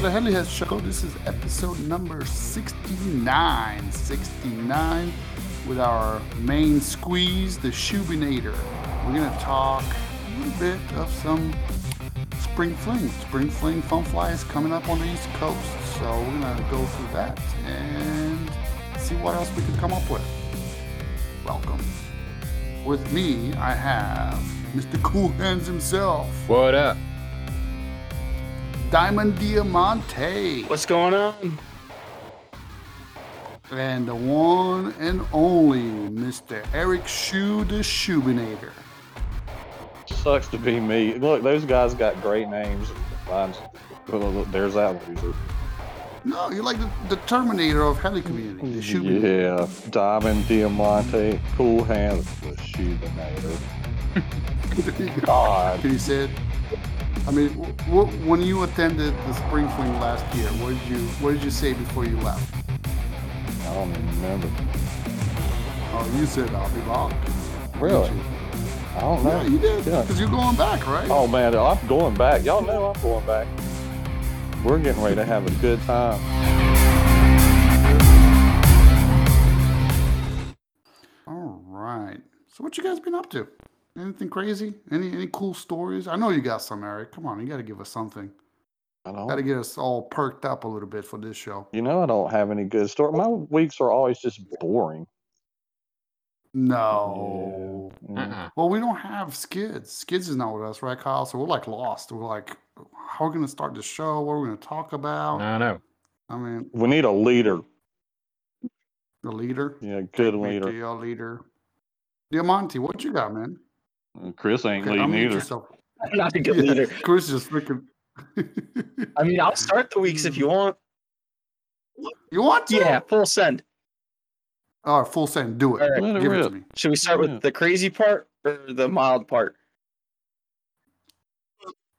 to the Helihead Show. This is episode number 69. 69 with our main squeeze, the Shoebinator. We're going to talk a little bit of some spring fling. Spring fling fun flies coming up on the East Coast. So we're going to go through that and see what else we can come up with. Welcome. With me, I have Mr. Cool Hands himself, What up? Diamond Diamanti. What's going on? And the one and only Mr. Eric Shoe the Shoebinator. Sucks to be me. Look, those guys got great names. Mine's, well, look, there's that loser. No, you're like the, the Terminator of heli community. The Shoebinator. Yeah, Diamond Diamanti, Cool Hands, the Shoebinator. God, He said, I mean, w- w- when you attended the spring fling last year, what did you what did you say before you left? I don't even remember. Oh, you said I'll be back. Really? I don't know. Yeah, you did. Yeah. Because you're going back, right? Oh man, I'm going back. Y'all know I'm going back. We're getting ready to have a good time. All right. So what you guys been up to? Anything crazy? Any any cool stories? I know you got some, Eric. Come on, you got to give us something. I know. Got to get us all perked up a little bit for this show. You know, I don't have any good story. My weeks are always just boring. No. Yeah. Uh-uh. Well, we don't have skids. Skids is not with us, right, Kyle? So we're like lost. We're like, how are we going to start the show? What are we going to talk about? I know. I mean, We need a leader. the leader. Yeah, good leader. the, uh, leader. Diamanti, what you got, man? Chris ain't Okay, leading either. yourself. I'm not a good Yeah, leader. Chris is freaking. I mean, I'll start the weeks if you want. you want to? Yeah, full send. All right, full send. Do it. All right. Let it Give it to me. Should we start Yeah. with the crazy part or the mild part?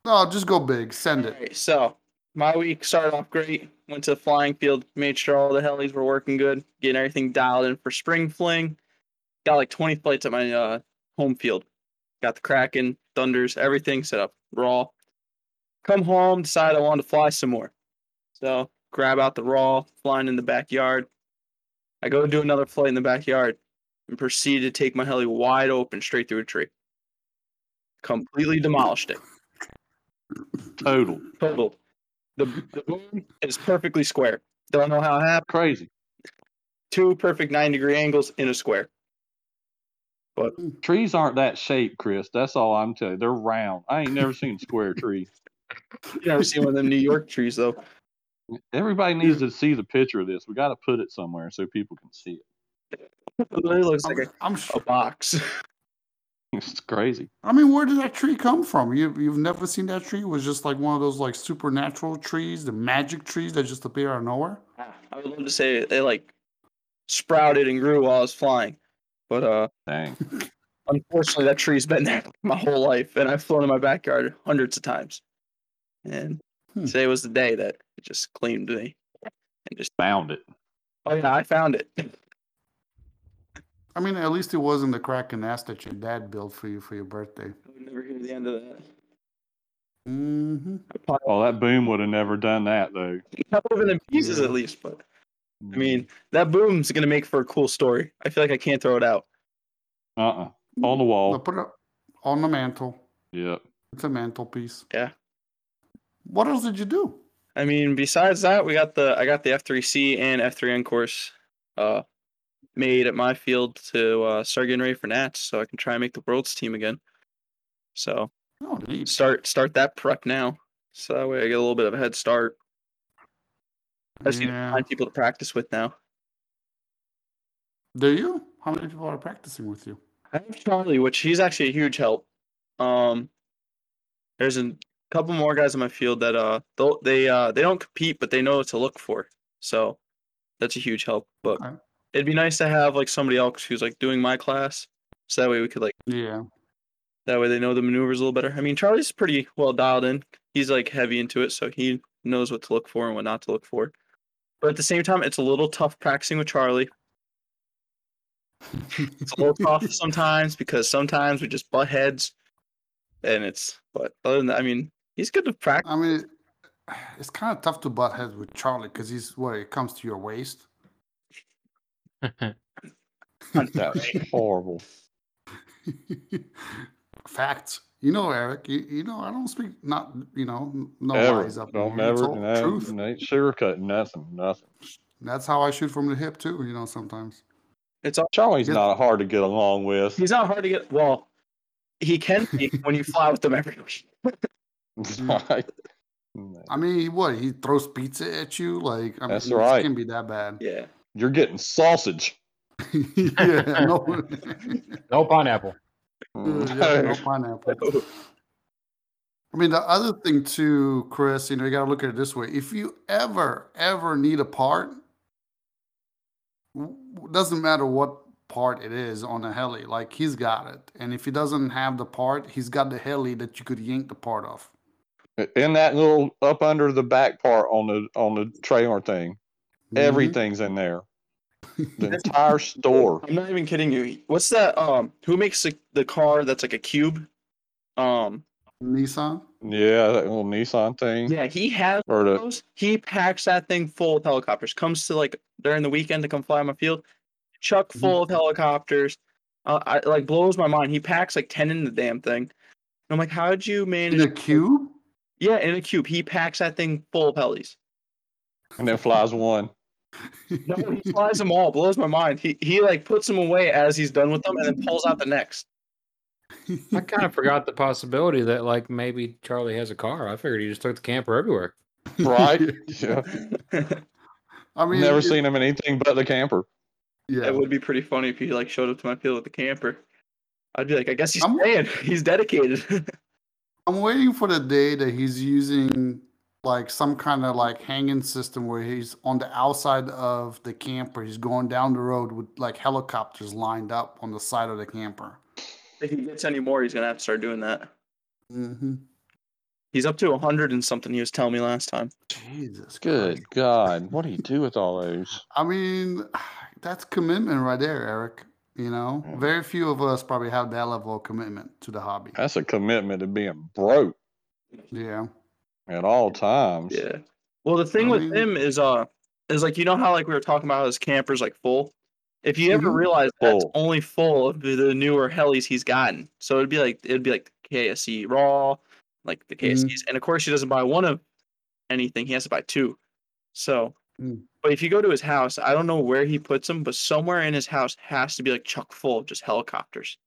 No, just go big. Send All it. right, so my week started off great. Went to the flying field, made sure all the helis were working good, getting everything dialed in for spring fling. Got like 20 flights at my uh, home field. Got the Kraken, Thunders, everything set up raw. Come home, decide I wanted to fly some more. So grab out the raw, flying in the backyard. I go do another flight in the backyard and proceed to take my heli wide open straight through a tree. Completely demolished it. Total. Total. The the boom is perfectly square. Don't know how it happened. Crazy. Two perfect nine degree angles in a square. But mm. trees aren't that shape, Chris. That's all I'm telling you. They're round. I ain't never seen a square tree. You never seen one of them New York trees though. Everybody needs to see the picture of this. We got to put it somewhere so people can see it. It literally looks like I'm, a, I'm a box. It's crazy. I mean, where did that tree come from? You you've never seen that tree? It was just like one of those like supernatural trees, the magic trees that just appear out of nowhere. Ah, I would love to say they like sprouted and grew while I was flying. But uh Dang. unfortunately that tree's been there my whole life and I've flown in my backyard hundreds of times. And Hmm. today was the day that it just claimed me. And just Found it. oh yeah, I found it. I mean, at least it wasn't the Kraken nest that your dad built for you for your birthday. I would never hear the end of that. Mm-hmm. I Oh, that boom would have never done that, though. would have been in pieces Yeah. at least, but I mean, that boom's gonna make for a cool story. I feel like I can't throw it out. uh uh On the I'll wall. put it on the mantle. Yep. It's a mantelpiece. Yeah. What else did you do? I mean, besides that, we got the I got the F3C and F3N course uh made at my field to uh start getting ready for Nats so I can try and make the world's team again. So Oh, start start that prep now. So that way I get a little bit of a head start. I just need to Yeah. find people to practice with now. Do you? How many people are practicing with you? I have Charlie, which he's actually a huge help. Um, there's a couple more guys in my field that uh they uh they don't compete, but they know what to look for. So that's a huge help. But Okay. it'd be nice to have like somebody else who's like doing my class, so that way we could like Yeah. that way they know the maneuvers a little better. I mean, Charlie's pretty well dialed in. He's like heavy into it, so he knows what to look for and what not to look for. But at the same time, it's a little tough practicing with Charlie. It's a little tough sometimes because sometimes we just butt heads, and it's. But other than that, I mean, he's good to practice. I mean, it's kind of tough to butt heads with Charlie because he's what it comes to your waist. That's horrible. Facts. You know, Eric. You, you know, I don't speak not you know no Ever. lies up. Don't in here. It's all No, truth. ain't sugarcoating nothing. Nothing. That's how I shoot from the hip too. You know, sometimes. It's all, Charlie's Yeah. not hard to get along with. he's not hard to get. Well, he can be when you fly with him every week. Mm-hmm. Right. I mean, what he throws pizza at you? Like, I That's mean, right. It can be that bad. Yeah. You're getting sausage. yeah, no, No pineapple. Yeah, no pineapple. I mean, the other thing too, Chris, you know, you got to look at it this way. If you ever, ever need a part, doesn't matter what part it is on a heli, like he's got it. And if he doesn't have the part, he's got the heli that you could yank the part off. in that little up under the back part on the on the trailer thing, Mhm. everything's in there. The entire store. I'm not even kidding you. What's that? Um, who makes the, the car that's like a cube? Um, Nissan. Yeah, that little Nissan thing. yeah, he has Or the those. He packs that thing full of helicopters. Comes to like during the weekend to come fly on my field, chuck Mhm. full of helicopters. Uh, I like blows my mind. He packs like ten in the damn thing. And I'm like, how did you In manage? a cube. Yeah, in a cube. He packs that thing full of helis. and then flies one. No, he flies them all. Blows my mind. He he like puts them away as he's done with them, and then pulls out the next. I kind of forgot the possibility that like maybe Charlie has a car. I figured he just took the camper everywhere. Right? yeah. I mean, Never it- seen him in anything but the camper. Yeah. It would be pretty funny if he like showed up to my field with the camper. I'd be like, I guess he's I'm- staying. He's dedicated. I'm waiting for the day that he's using like some kind of like hanging system where he's on the outside of the camper. He's going down the road with like helicopters lined up on the side of the camper. if he gets any more, he's gonna have to start doing that. Mm-hmm. He's up to hundred and something. He was telling me last time. Jesus, Good Christ. God. What do you do with all those? I mean, that's commitment right there, Eric. You know, very few of us probably have that level of commitment to the hobby. That's a commitment to being broke Yeah. At all times. Yeah. Well, the thing I with mean- him is, uh, is like you know how like we were talking about his camper's like full. If you ever Mhm. realize that's only full of the the newer helis he's gotten, so it'd be like it'd be like KSC Raw, like the KSCs, and of course he doesn't buy one of anything; he has to buy two. So, Mm. but if you go to his house, I don't know where he puts them, but somewhere in his house has to be like chock full of just helicopters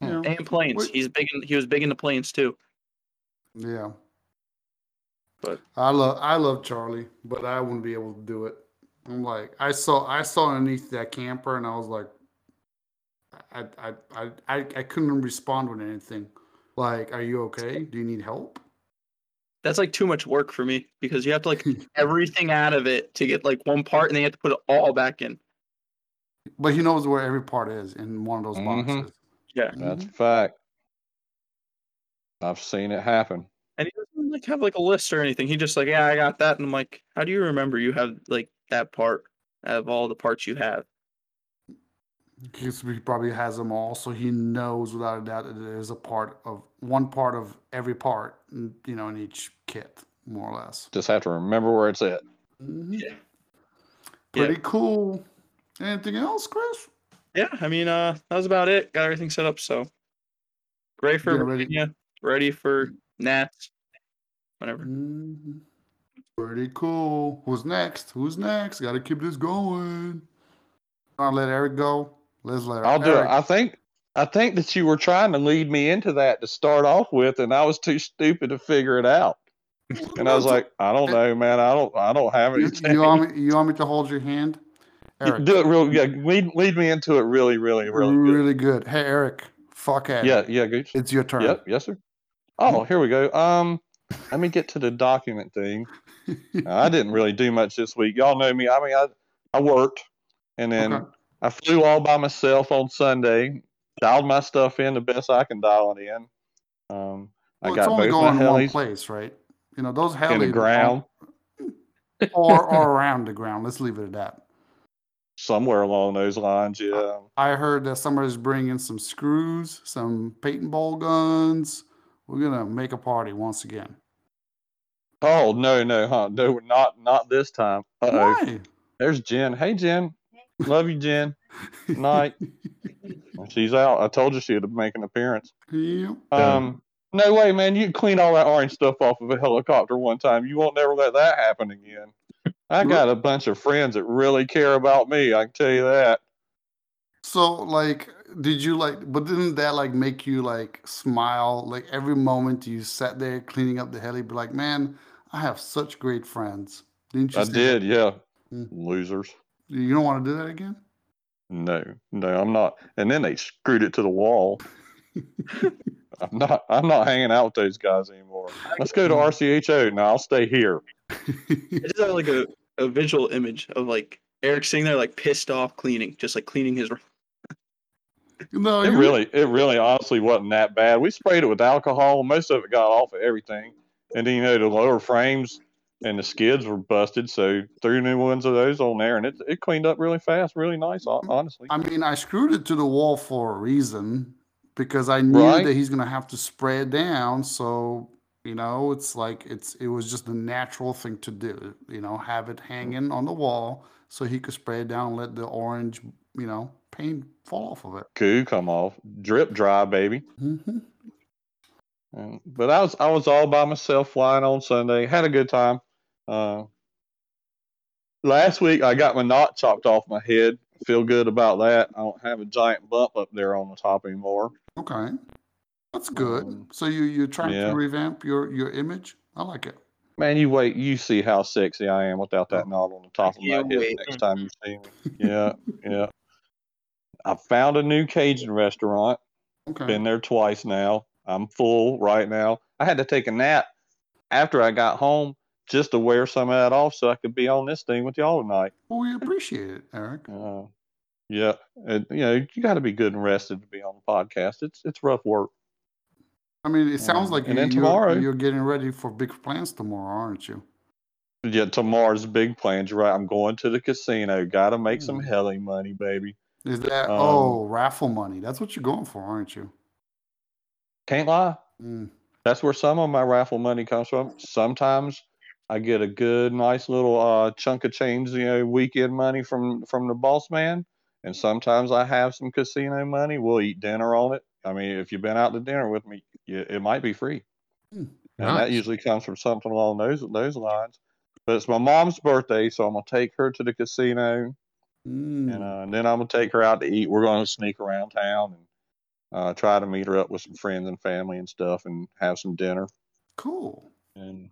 You know, and planes. Wait. He's big. In, he was big into planes too. yeah. But- I love I love Charlie, but I wouldn't be able to do it. I'm like I saw I saw underneath that camper and I was like I I I I, I couldn't respond with anything. Like, are you okay? Do you need help? That's like too much work for me because you have to like everything out of it to get like one part, and then you have to put it all back in. but he knows where every part is in one of those Mhm. boxes. Yeah, That's a fact. I've seen it happen. and he doesn't like have like a list or anything. He just like, yeah, I got that, and I'm like, how do you remember you have like that part out of all the parts you have? Because he probably has them all, so he knows without a doubt that there's a part of one part of every part, mm, you know, in each kit, more or less. Just have to remember where it's at. Mhm. Yeah. Pretty cool. Anything else, Chris? Yeah, I mean, uh, that was about it. Got everything set up, so great for Yeah, ready- ready for Nats, whenever. Mhm. Pretty cool. Who's next? Who's next? Got to keep this going. I'll let Eric go. Let's let I'll do it. I think I think that you were trying to lead me into that to start off with, and I was too stupid to figure it out. And I was like, I don't know, man. I don't I don't have you, anything. you want me? You want me to hold your hand? Eric, Do it real yeah, lead lead me into it really, really, really good. really good. Hey, Eric, fuck it. Yeah, yeah, Gooch. it's your turn. Yep, yes, sir. Oh, here we go. Um, let me get to the document thing. I didn't really do much this week. Y'all know me. I mean, I I worked, and then Okay. I flew all by myself on Sunday. Dialed my stuff in the best I can dial it in. Um, I Well, got it's only going in one place, right? You know, those in the ground, or, or around the ground. Let's leave it at that. somewhere along those lines. Yeah. I heard that somebody's bringing some screws, some paintball guns. We're gonna make a party once again. Oh no, no, huh? No, not not this time. Uh oh. Why? There's Jen. Hey Jen. Love you, Jen. Night. She's out. I told you she'd make an appearance. Yep. Um, no way, man. You cleaned all that orange stuff off of a helicopter one time. You won't never let that happen again. I got a bunch of friends that really care about me. I can tell you that. So like did you like but didn't that like make you like smile like every moment you sat there cleaning up the heli be like man I have such great friends didn't you I say did, yeah. Mm. Losers. you don't want to do that again No, no, I'm not. And then they screwed it to the wall. I'm not. I'm not hanging out with those guys anymore. Let's go to RCHO. Now I'll stay here. I just have like a, a visual image of like Eric sitting there like pissed off cleaning, just like cleaning his room. No It really, it really, honestly wasn't that bad. We sprayed it with alcohol. Most of it got off of everything, and then you know the lower frames and the skids were busted. So threw new ones of those on there, and it it cleaned up really fast, really nice. Honestly, I mean I screwed it to the wall for a reason because I knew Right. that he's gonna have to spray it down so you know it's like it's it was just the natural thing to do you know have it hanging on the wall so he could spray it down let the orange you know paint fall off of it goo come off, drip dry, baby. hmm And, but I was I was all by myself flying on Sunday. Had a good time. Uh, last week I got my knot chopped off my head. Feel good about that. I don't have a giant bump up there on the top anymore. Okay, that's good. Um, so you you're trying yeah. to revamp your your image. I like it. Man, you wait. You see how sexy I am without that knot on the top of my head wait. next time you see me. Yeah, yeah. I found a new Cajun restaurant. Okay. Been there twice now. I'm full right now. I had to take a nap after I got home just to wear some of that off so I could be on this thing with y'all tonight. Well, we appreciate it, Eric. Uh, yeah, and, you know you got to be good and rested to be on the podcast. It's it's rough work. I mean, it sounds Um, like and you, then you're, tomorrow- you're getting ready for big plans tomorrow, aren't you? Yeah, tomorrow's big plans. You're right. I'm going to the casino. Got to make some Hmm. heli money, baby. Is that Um, oh raffle money? That's what you're going for, aren't you? Can't lie. Mm. That's where some of my raffle money comes from. Sometimes I get a good, nice little uh, chunk of change, you know, weekend money from from the boss man, and sometimes I have some casino money. We'll eat dinner on it. I mean, if you've been out to dinner with me, you, it might be free, Hmm. and that usually comes from something along those those lines. But it's my mom's birthday, so I'm gonna take her to the casino, Mm. and, uh, and then I'm gonna take her out to eat. We're gonna sneak around town and uh, try to meet her up with some friends and family and stuff, and have some dinner. cool. And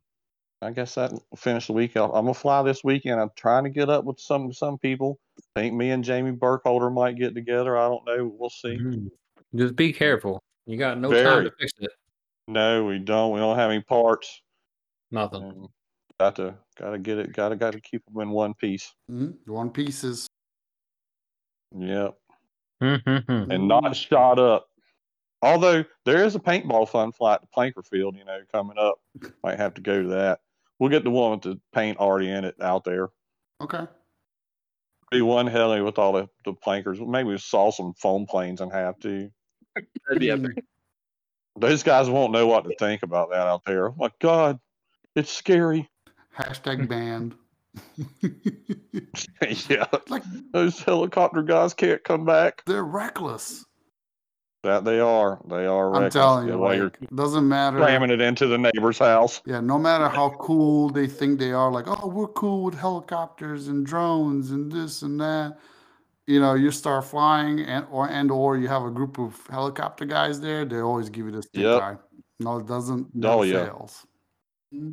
I guess that will finish the week. Off. I'm gonna fly this weekend. I'm trying to get up with some some people. Think me and Jamie Burkholder might get together. I don't know. We'll see. Mhm. Just be careful. You got no time to fix it. No, we don't. We don't have any parts. Nothing. And got to got to get it. Got to got to keep them in one piece. Mm. One pieces. Yep. Mhm. And not shot up. Although there is a paintball fun flight to Plankerfield, you know, coming up. Might have to go to that. We'll get the one with the paint already in it out there. Okay. Be one heli with all the, the plankers. Maybe we saw some foam planes and have to. That'd be epic. Those guys won't know what to think about that out there. Oh my God, it's scary. Hashtag banned. yeah, like those helicopter guys can't come back. they're reckless. That they are. They are. I'm telling you, like, you're doesn't matter. slamming it into the neighbor's house. Yeah, no matter how cool they think they are, like, oh, we're cool with helicopters and drones and this and that. You know, you start flying and or and or you have a group of helicopter guys there, they always give you the stink Yep. eye. No, it doesn't Oh, yeah. fails.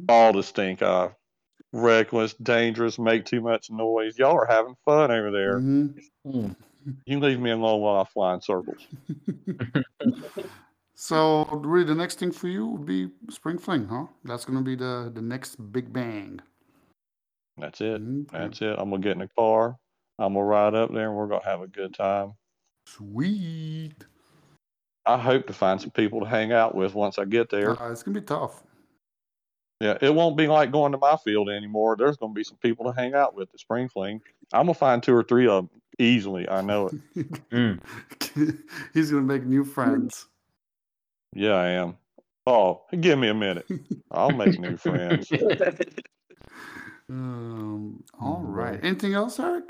All the stink eye. Reckless, dangerous, make too much noise. Y'all are having fun over there. Mhm. Mm. You leave me alone while I fly in circles. So really the next thing for you would be spring fling, huh? That's gonna be the the next big bang. That's it. Okay. That's it. I'm gonna get in the car. I'm gonna ride up there and we're gonna have a good time. Sweet. I hope to find some people to hang out with once I get there. Uh, it's gonna be tough. Yeah, it won't be like going to my field anymore. There's going to be some people to hang out with at Spring Fling. I'm gonna find two or three of them easily. I know it. Mm. He's gonna make new friends. Yeah, I am. Oh, give me a minute. I'll make new friends. Um, all Mm, right. boy. Anything else, Eric?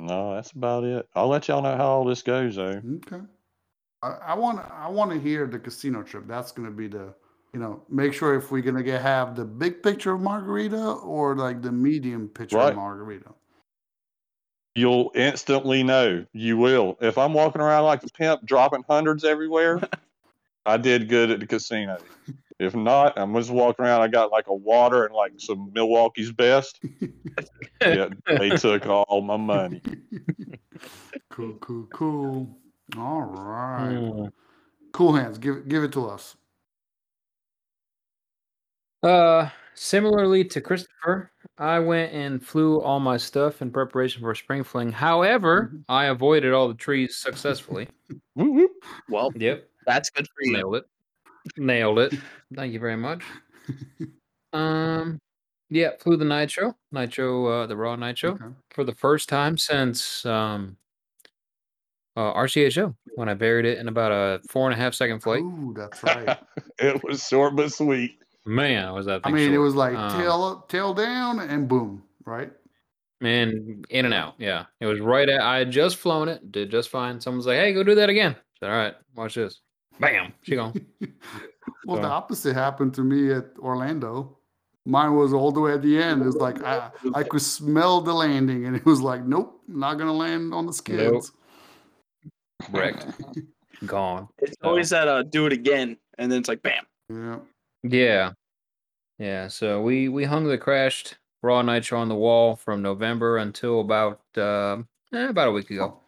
No, that's about it. I'll let y'all know how all this goes, though. Okay. I, I want I want to hear the casino trip. That's gonna be the you know make sure if we're gonna get have the big picture of margarita or like the medium picture Right. of margarita. You'll instantly know. You will. If I'm walking around like a pimp, dropping hundreds everywhere, I did good at the casino. If not, I'm just walking around. I got like a water and like some Milwaukee's best. Yeah, they took all my money. cool, cool, cool. All right. Mm. Cool hands. Give give it to us. Uh, similarly to Christopher, I went and flew all my stuff in preparation for spring fling. However, Mhm. I avoided all the trees successfully. Whoop, whoop. well, yep, that's good for you. nailed it. Nailed it. Thank you very much. Um, yeah, flew the nitro, nitro, uh, the raw nitro Okay. for the first time since um, uh, RCHO when I buried it in about a four and a half second flight. Ooh, that's right. it was short but sweet. Man, was that I thing mean, it was like Um, tail tail down and boom, right? and in and out. Yeah, it was right at. I had just flown it, did just fine. Someone's like, "Hey, go do that again." I said, "All right, watch this." Bam, she gone. well, the opposite happened to me at Orlando. Mine was all the way at the end. It was like I, I could smell the landing, and it was like, nope, not gonna land on the skids. Wrecked, gone. It's So- always that uh, do it again, and then it's like bam. Yeah. Yeah, yeah. So we we hung the crashed raw nitro on the wall from November until about um eh, about a week ago.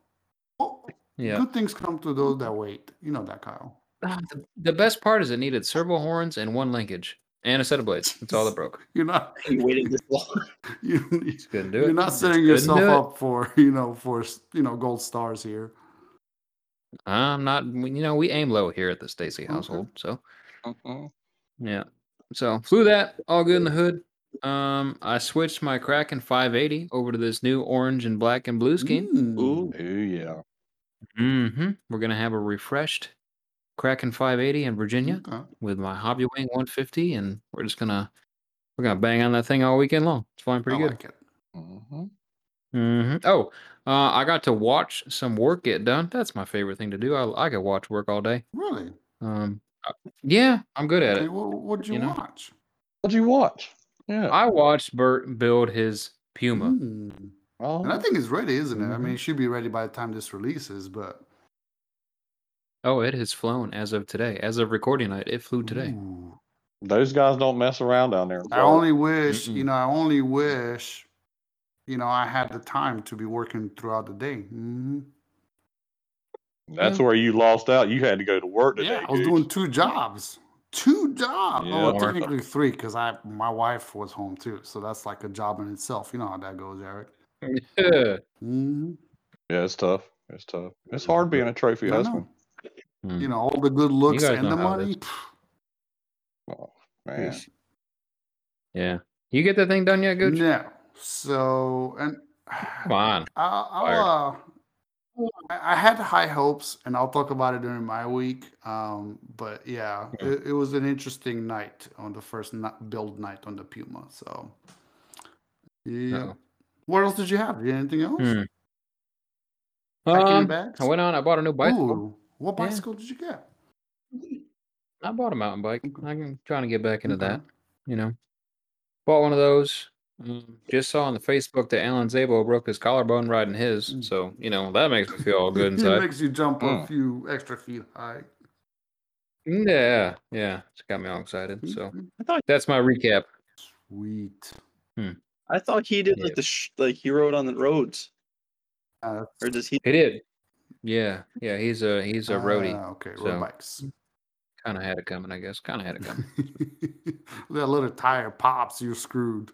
Well, Yeah. Good things come to those that wait. You know that, Kyle. The, the best part is it needed servo horns and one linkage and a set of blades. That's all that broke. You're not. You waited this long. You, Just couldn't do it. you're not setting couldn't yourself up for you know for you know gold stars here. I'm not. You know, we aim low here at the Stacy Okay. household. So Mhm. Yeah. So flew that all good in the hood. Um, I switched my Kraken 580 over to this new orange and black and blue scheme. Ooh, Ooh, yeah. Mm-hmm. We're gonna have a refreshed Kraken 580 in Virginia Okay. with my Hobby Wing 150, and we're just gonna we're gonna bang on that thing all weekend long. It's flying pretty I good. like it. hmm hmm Oh, uh, I got to watch some work get done. That's my favorite thing to do. I I could watch work all day. Really? Um, yeah, I'm good at Okay, it. what what'd you, you know? watch? What'd you watch? Yeah. I watched Bert build his Puma. Mm. oh, And I think it's ready, isn't it? I Mhm. mean, it should be ready by the time this releases, but Oh, it has flown as of today. As of recording night, it flew today. Ooh. those guys don't mess around down there. in I only wish, you Mm-mm. know, I only wish, you know, I had the time to be working throughout the day. hmm That's Yeah. where you lost out. You had to go to work today. Yeah, I was Goose. doing two jobs. Two jobs. Yeah. oh, More. technically three, because I my wife was home too. So that's like a job in itself. You know how that goes, Eric. Yeah. hmm Yeah, it's tough. It's tough. It's hard being a trophy I husband. know. Hmm. You know, all the good looks and the money. is. Oh, man. Yeah. You get that thing done yet, Gooch? No. So and Come on. I'll, I'll, uh, I had high hopes, and I'll talk about it during my week. Um, but yeah, Yeah. it, it was an interesting night on the first build night on the Puma. So, yeah. Uh-oh. What else did you have? Did you anything else? Hmm. Um? I went on. I bought a new bicycle. Ooh, what Yeah. bicycle did you get? I bought a mountain bike. I'm trying to get back into Okay. that. You know, bought one of those. Um, just saw on the Facebook that Alan Zabo broke his collarbone riding his. Mm. So you know that makes me feel all good it inside. makes you jump a Mm. few extra feet high. yeah, yeah, it's got me all excited. So Mhm. I thought that's my recap. Sweet. I thought he did Yeah. like the sh- like he rode on the roads, Uh, or does he? He did. Yeah, yeah. He's a he's a roadie. ah, okay, road so- bikes. Kind of had it coming, I guess. Kind of had it coming. that little tire pops, you're screwed.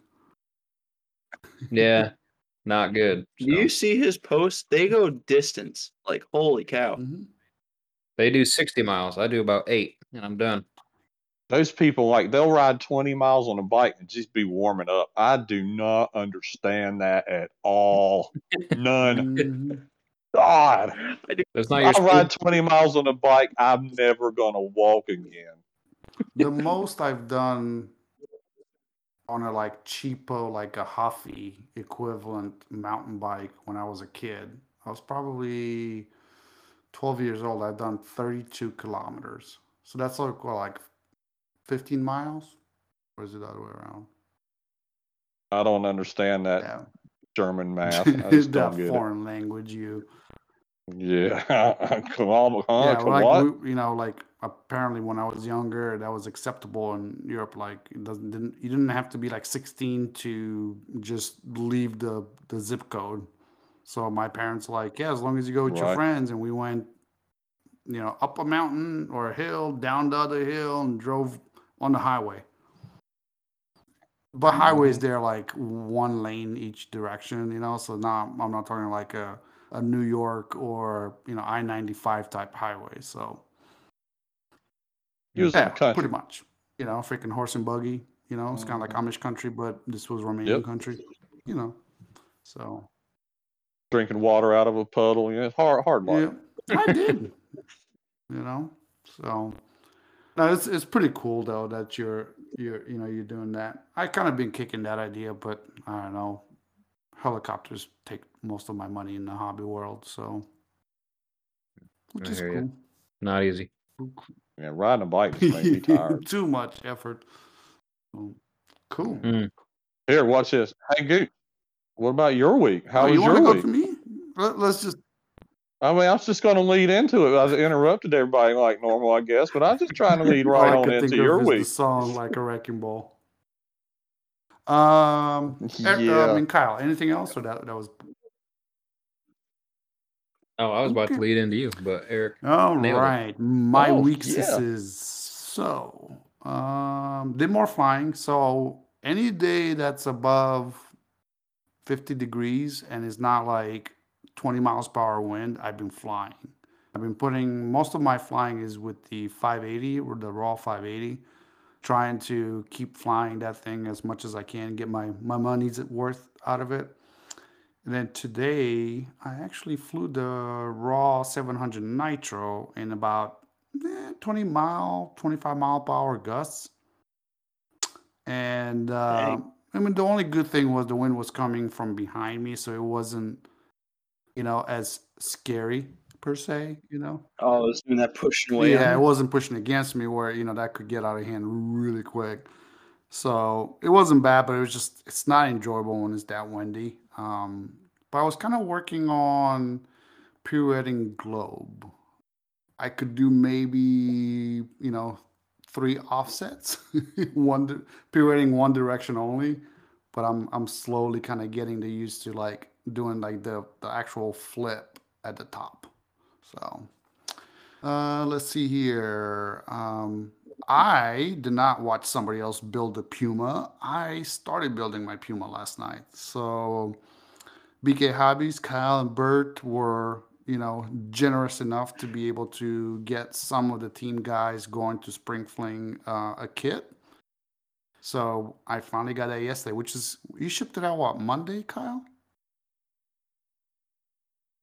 Yeah, not good. So. you see his posts? They go distance. Like holy cow! Mhm. They do sixty miles. I do about eight, and I'm done. Those people like they'll ride 20 miles on a bike and just be warming up. I do not understand that at all. None. Mhm. God, That's not I your ride 20 miles on a bike. I'm never gonna walk again. the most I've done on a like cheapo, like a Huffy equivalent mountain bike when I was a kid. I was probably 12 years old. I've done 32 kilometers. So that's like, what, like 15 miles? Or is it the other way around? I don't understand that Yeah. German math. I just that get it. foreign language, you. Yeah, come on, huh? yeah, come like what? you know, like apparently when I was younger, that was acceptable in Europe. Like it doesn't didn't you didn't have to be like 16 to just leave the the zip code. So my parents like, yeah, as long as you go with your Right. friends, and we went, you know, up a mountain or a hill, down the other hill, and drove on the highway. But mm-hmm. highways, they're like one lane each direction, you know. So now I'm not talking like a a New York or you know I ninety five type highway. So You was yeah, the country. pretty much. You know, freaking horse and buggy. You know, it's kind of like mm-hmm. Amish country, but this was Romanian Yep. country. You know, so Drinking water out of a puddle. Yeah, it's hard, hard life. yeah, I did. You know, so no, it's it's pretty cool though that you're you're you know you're doing that. I kind of been kicking that idea, but I don't know. Helicopters take most of my money in the hobby world, so which is hear ya. cool. Not easy. Yeah, riding a bike just makes me tired. Too much effort. Cool. Mm. Here, watch this. Hey, Goot, what about your week? How oh, was you want your to go week? to me? Let, let's just. I mean, I was just going to lead into it. I was interrupted everybody like normal, I guess, but I was just trying to lead right I on could into think your of is the week. song like a wrecking ball. Um, Er- uh, I Yeah. mean, Kyle. Anything else, or that that was Oh, I was about to lead into you, but Eric. all Nailed it. My Oh, weeks yeah. is so um did more flying. So any day that's above fifty degrees and is not like twenty miles per hour wind, I've been flying. I've been putting most of my flying is with the 580 or the raw 580, trying to keep flying that thing as much as I can, get my my money's worth out of it. And then today, I actually flew the raw 700 nitro in about eh, 20 mile, 25 mile per hour gusts. And uh, I mean, the only good thing was the wind was coming from behind me, so it wasn't, you know, as scary per se, you know. Oh, it's doing that pushing away. Yeah, it wasn't pushing against me where, you know, that could get out of hand really quick. So it wasn't bad, but it was just, it's not enjoyable when it's that windy. Um, but I was kind of working on pirouetting globe. I could do maybe, you know, three offsets, one pirouetting one direction only. But I'm I'm slowly kind of getting to used to like doing like the the actual flip at the top. So uh, let's see here. Um, I did not watch somebody else build a Puma. I started building my Puma last night. So BK Hobbies, Kyle and Bert were, you know, generous enough to be able to get some of the team guys going to Spring Fling uh, a kit. So I finally got that yesterday, which is you shipped it out what Monday, Kyle?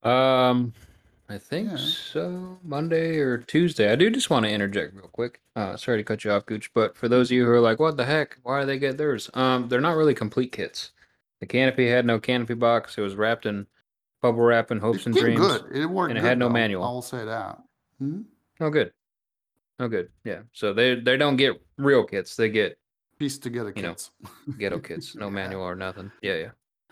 Um, I think Yeah. so. Monday or Tuesday. I do just want to interject real quick. Uh, sorry to cut you off, Gooch, but for those of you who are like, "What the heck? Why do they get theirs?" Um, they're not really complete kits. The canopy had no canopy box. It was wrapped in bubble wrap and hopes It and did dreams. good. It worked. and it good, had no though. manual. I will say that. Hmm? Oh, good. Oh, good. Yeah. So they they don't get real kits. They get Piece together You know, kits. ghetto kits. No Yeah. manual or nothing. Yeah, yeah.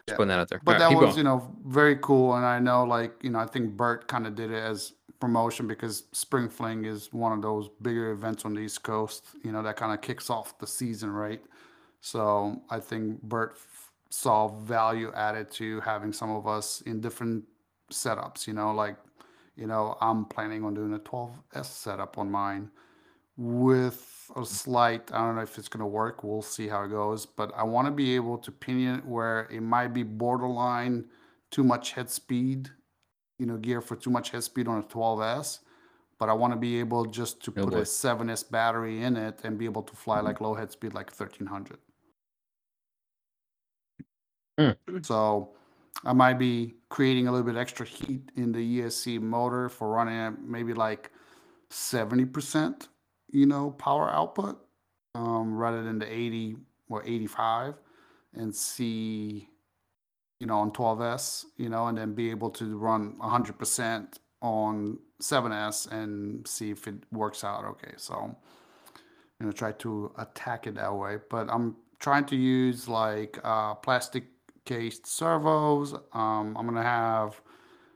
Just Yeah. putting that out there. But All right, that keep was, going. you know, very cool. And I know, like, you know, I think Bert kind of did it as promotion because Spring Fling is one of those bigger events on the East Coast, you know, that kind of kicks off the season, right? So I think Bert f- saw value added to having some of us in different setups, you know, like, you know, I'm planning on doing a 12S setup on mine with a slight i don't know if it's going to work we'll see how it goes but i want to be able to pinion it where it might be borderline too much head speed you know gear for too much head speed on a 12s but i want to be able just to Oh, put boy. a 7s battery in it and be able to fly like low head speed like 1300 Hmm. so I might be creating a little bit extra heat in the ESC motor for running at maybe like 70%, you know, power output um, rather than the 80 or 85 and see, you know, on 12S, you know, and then be able to run 100% on 7S and see if it works out okay. So going to try to attack it that way. But I'm trying to use like uh, plastic cased servos. Um, I'm going to have,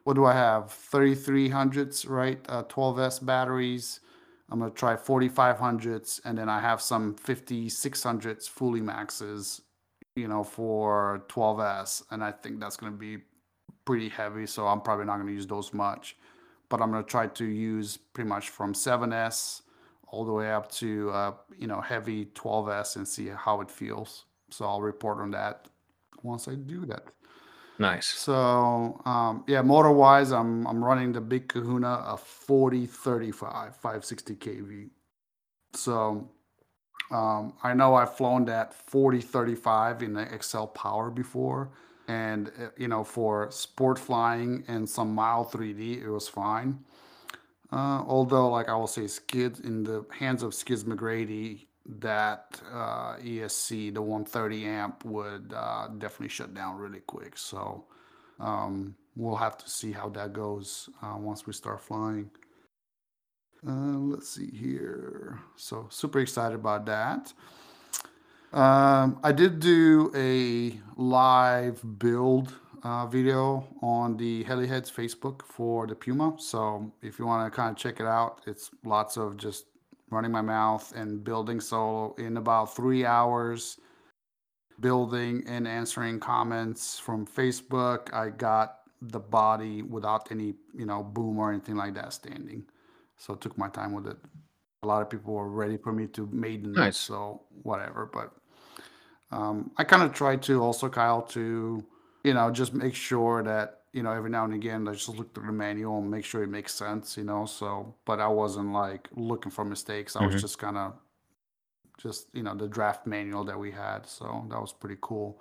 what do I have? 3300s, right? Uh, 12S batteries. I'm going to try 4500s. And then I have some 5600s fully maxes, you know, for 12S. And I think that's going to be pretty heavy. So I'm probably not going to use those much but I'm going to try to use pretty much from 7S all the way up to uh, you know heavy 12S and see how it feels. So I'll report on that once I do that. Nice. So um, yeah, motor wise, I'm I'm running the big Kahuna a 4035 560 kV. So um, I know I've flown that 4035 in the XL Power before, and uh, you know for sport flying and some mild 3D, it was fine. Uh, although, like I will say, skid in the hands of Skids McGrady, that uh, ESC, the 130 amp, would uh, definitely shut down really quick. So um, we'll have to see how that goes uh, once we start flying. Uh, let's see here. So super excited about that. Um, I did do a live build uh, video on the Heliheads Facebook for the Puma. So if you want to kind of check it out, it's lots of just running my mouth and building. So in about three hours, building and answering comments from Facebook, I got the body without any, you know, boom or anything like that standing. So I took my time with it. A lot of people were ready for me to maiden Nice. so whatever. But um, I kind of try to also, Kyle, to you know just make sure that you know every now and again I just look through the manual and make sure it makes sense, you know. So, but I wasn't like looking for mistakes. I was Mhm. just kind of just you know the draft manual that we had. So that was pretty cool.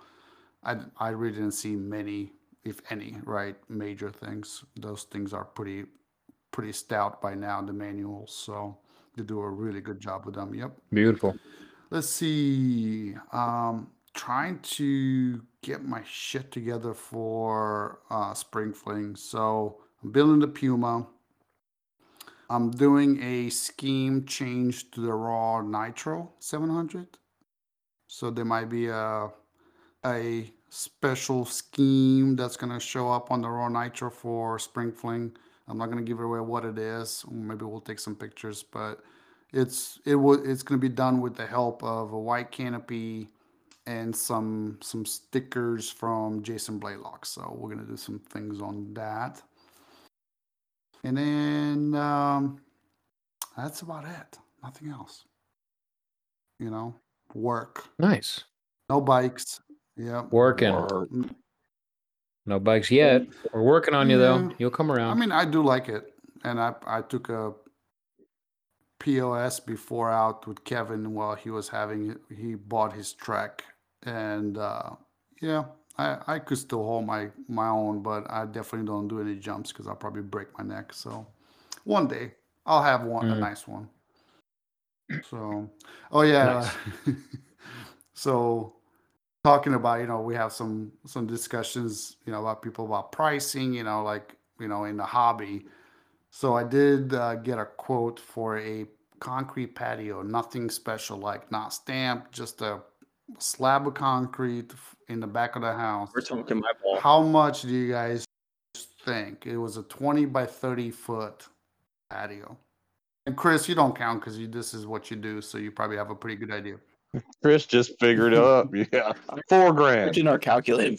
I I really didn't see many, if any, right major things. Those things are pretty pretty stout by now. The manuals, so they do a really good job with them. Yep. Beautiful. Let's see. Um, trying to get my shit together for uh, spring fling. So I'm building the Puma. I'm doing a scheme change to the raw Nitro 700. So there might be a a special scheme that's gonna show up on the raw Nitro for spring fling. I'm not gonna give away what it is. Maybe we'll take some pictures, but it's it will it's to be done with the help of a white canopy and some some stickers from Jason Blaylock. So we're going to do some things on that. And then um, that's about it. Nothing else. You know, work. Nice. No bikes. Yeah. Working. Or- No bikes yet. We're working on you though. You'll come around. I mean, I do like it, and I I took a POS before out with Kevin while he was having he bought his trek, and uh, yeah, I I could still hold my my own, but I definitely don't do any jumps because I'll probably break my neck. So one day I'll have one a Mm. nice one. So oh yeah, so talking about you know we have some some discussions you know about people about pricing you know like you know in the hobby so i did uh, get a quote for a concrete patio nothing special like not stamped just a slab of concrete in the back of the house We're talking my ball. how much do you guys think it was a 20 by 30 foot patio and chris you don't count because you this is what you do so you probably have a pretty good idea Chris just figured it up. Yeah, four grand. Imagine our calculator.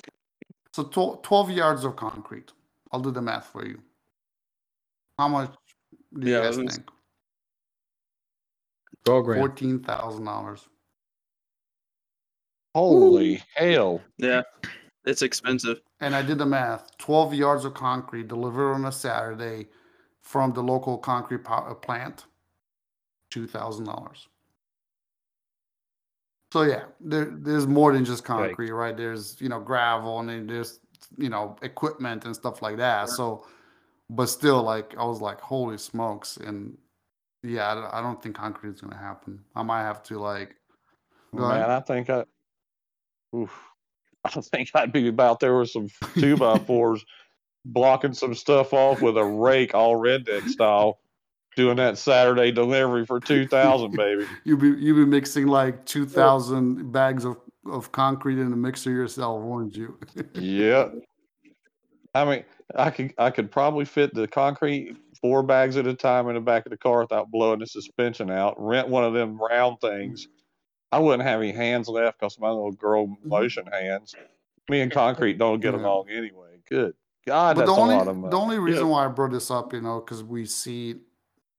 So tw- 12 yards of concrete. I'll do the math for you. How much do you Yeah, guys think? Twelve grand. $14,000. Holy hell! Yeah, it's expensive. And I did the math 12 yards of concrete delivered on a Saturday from the local concrete po- uh, plant, $2,000. So yeah, there, there's more than just concrete, right? There's you know gravel and then there's you know, equipment and stuff like that. So, but still, like I was like, holy smokes! And yeah, I, don't- I don't think concrete is gonna happen. I might have to like. Go Man, ahead. I think I, oof, I think I'd be about there with some two by fours, blocking some stuff off with a rake, all redneck style, doing that Saturday delivery for two thousand, baby. You be you be mixing like two thousand bags of of concrete in a mixer yourself, won't you? Yeah. I mean, I could I could probably fit the concrete four bags at a time in the back of the car without blowing the suspension out. Rent one of them round things. I wouldn't have any hands left because my little girl mm-hmm. motion hands. Me and concrete don't get Yeah. along anyway. Good God, but that's the only a lot of money. the only reason Yeah. why I brought this up, you know, because we see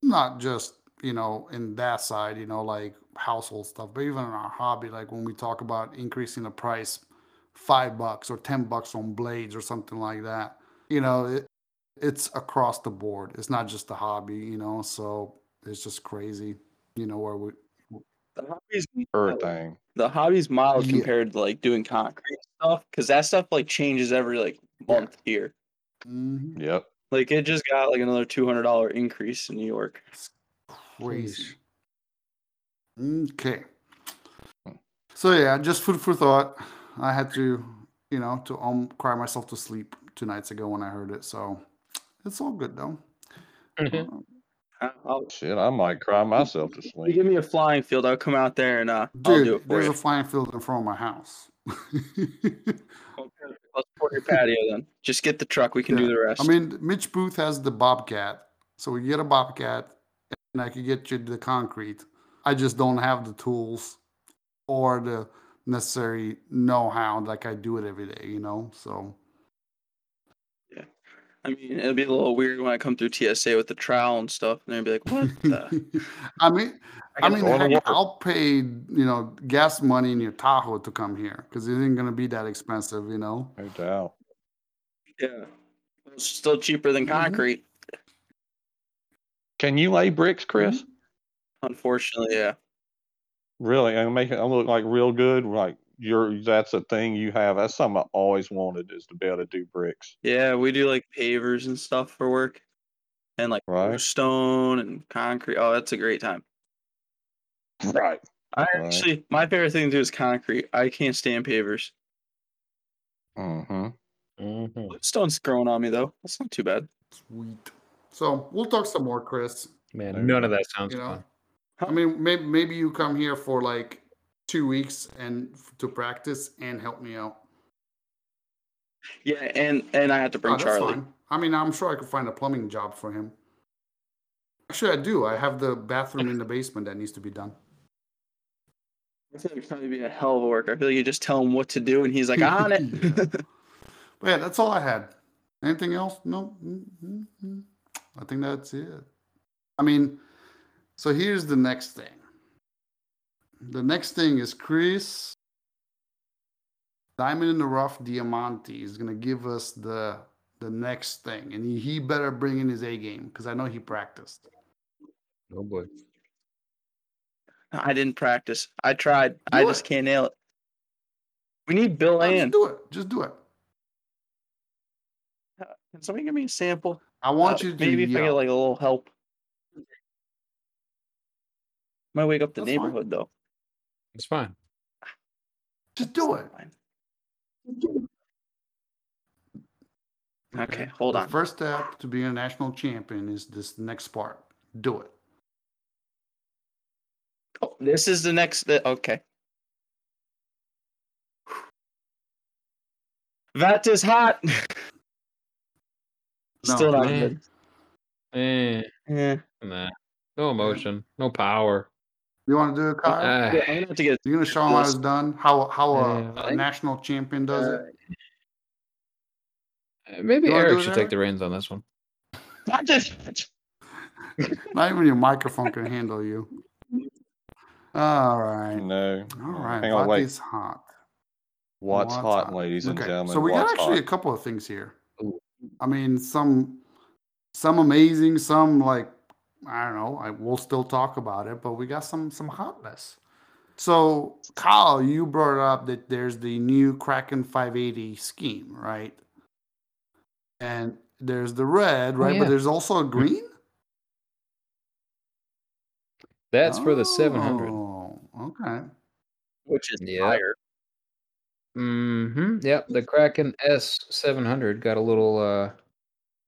not just you know in that side, you know, like household stuff, but even in our hobby, like when we talk about increasing the price five bucks or ten bucks on blades or something like that, you know, it, it's across the board. It's not just the hobby, you know. So it's just crazy, you know, where we. The hobby's Everything. the hobby's mild Yeah. compared to like doing concrete stuff because that stuff like changes every like month here. Mhm. Yep. Like it just got like another two hundred dollar increase in New York. Crazy. Okay. So yeah, just food for thought. I had to, you know, to um cry myself to sleep two nights ago when I heard it. So it's all good though. Mhm. Uh, I- I'll, Shit, I might cry myself to you sleep. give me a flying field, I'll come out there and uh, I'll do Dude, it for there's you. a flying field in front of my house. Okay, Let's pour your patio then. Just get the truck. We can do the rest. I mean, Mitch Booth has the Bobcat, so we get a Bobcat, and I could get you the concrete. I just don't have the tools or the necessary know-how like I do it every day, you know. So I mean, it'll be a little weird when I come through TSA with the trowel and stuff, and they'll be like, "What the?" I mean, I mean, go to heck, work. I'll pay you know gas money in your Tahoe to come here because it ain't gonna be that expensive, you know. No doubt. yeah, it's still cheaper than Mhm. concrete. Can you lay bricks, Chris? Unfortunately, yeah. Really, and make it look like real good. Like you're that's a thing you have. That's something I always wanted is to be able to do bricks. Yeah, we do like pavers and stuff for work, and like Right. stone and concrete. Oh, that's a great time. Right. I Right. actually, my favorite thing to do is concrete. I can't stand pavers. Mm-hmm. Mhm. Stone's growing on me though. That's not too bad. Sweet. So we'll talk some more, Chris. Man, none of that sounds You know, fun. I mean, maybe maybe you come here for like two weeks and to practice and help me out. Yeah, and and I had to bring Oh, Charlie. fine. I mean, I'm sure I could find a plumbing job for him. Actually, I do. I have the bathroom in the basement that needs to be done. I feel like it's probably be a hell of a work. I feel like you just tell him what to do, and he's like on it. But yeah, that's all I had. Anything else? No. Mm-hmm. I think that's it. I mean, so here's the next thing. The next thing is Chris Diamond in the Rough Diamanti is gonna give us the the next thing, and he, he better bring in his A game because I know he practiced. Oh boy. I didn't practice. I tried. I Do just can't nail it. We need Bill No, just do it. Just do it. Can somebody give me a sample? I want Uh, you to maybe if I get like a little help. Might wake up the That's fine. neighborhood though. It's fine. Just do it. Fine. Okay, hold the on. First step to being a national champion is this next part. Do it. Oh, this is the next. The, okay. That is hot. No, Still not man. good. Eh, Yeah. nah. No emotion. No power. You want to do it, Kyle? Ah, Yeah, I'm gonna have to get. You're gonna show him how it's done. How how a, Yeah. a national champion does it. maybe You Eric should Eric? take the reins on this one. I just. Not even your microphone can handle you. All right. No. All right. Hang on, wait. Body's hot. What's What's hot, hot? ladies and Okay. gentlemen? So we got actually hot? a couple of things here. I mean, some some amazing, some like I don't know. I we'll still talk about it, but we got some some hotness. So Kyle, you brought up that there's the new Kraken 580 scheme, right? and there's the red, right? yeah. But there's also a green. That's for the 700. Oh, okay. which is Yeah. higher. Mm-hmm. Yep. The Kraken S700 got a little uh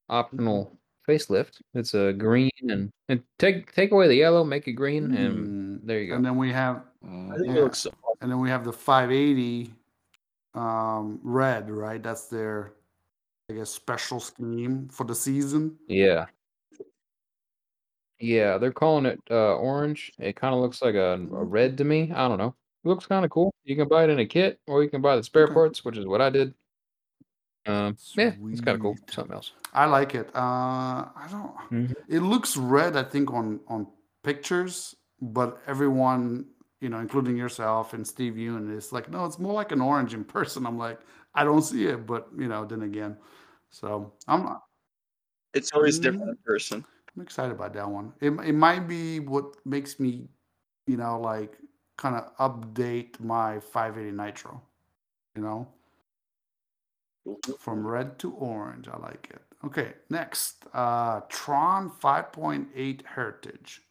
optional facelift. It's a green and, and take take away the yellow, make it green, and Hmm. there you go. And then we have I think Yeah. it looks so and then we have the 580 um, red, right? That's their, I guess, special scheme for the season. Yeah. Yeah, they're calling it uh, orange. It kind of looks like a, a red to me. I don't know. It looks kind of cool. You can buy it in a kit, or you can buy the spare Okay. parts, which is what I did. Um, yeah, it's kind of cool. Something else. I like it. Uh, I don't. Mhm. It looks red, I think, on on pictures, but everyone, you know, including yourself and Steve Ewan, is like, no, it's more like an orange in person. I'm like, I don't see it, but you know, then again, so I'm it's always different in person. I'm excited about that one. It it might be what makes me, you know, like kind of update my 580 Nitro, you know, from red to orange. I like it. Okay, next, uh, Tron 5.8 Heritage.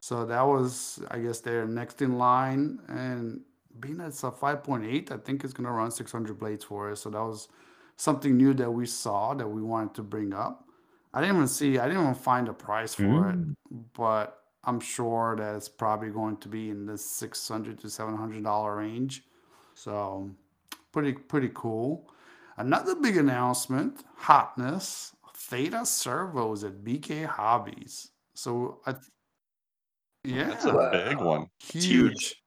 So that was, I guess, their next in line, and being it's a 5.8, I think it's gonna run 600 blades for us. So that was something new that we saw that we wanted to bring up. I didn't even see, I didn't even find a price for it, but I'm sure that it's probably going to be in the 600 to 700 dollar range. So pretty pretty cool. Another big announcement: hotness. Theta servos at BK Hobbies. So I, th- yeah, That's a big one. huge. huge.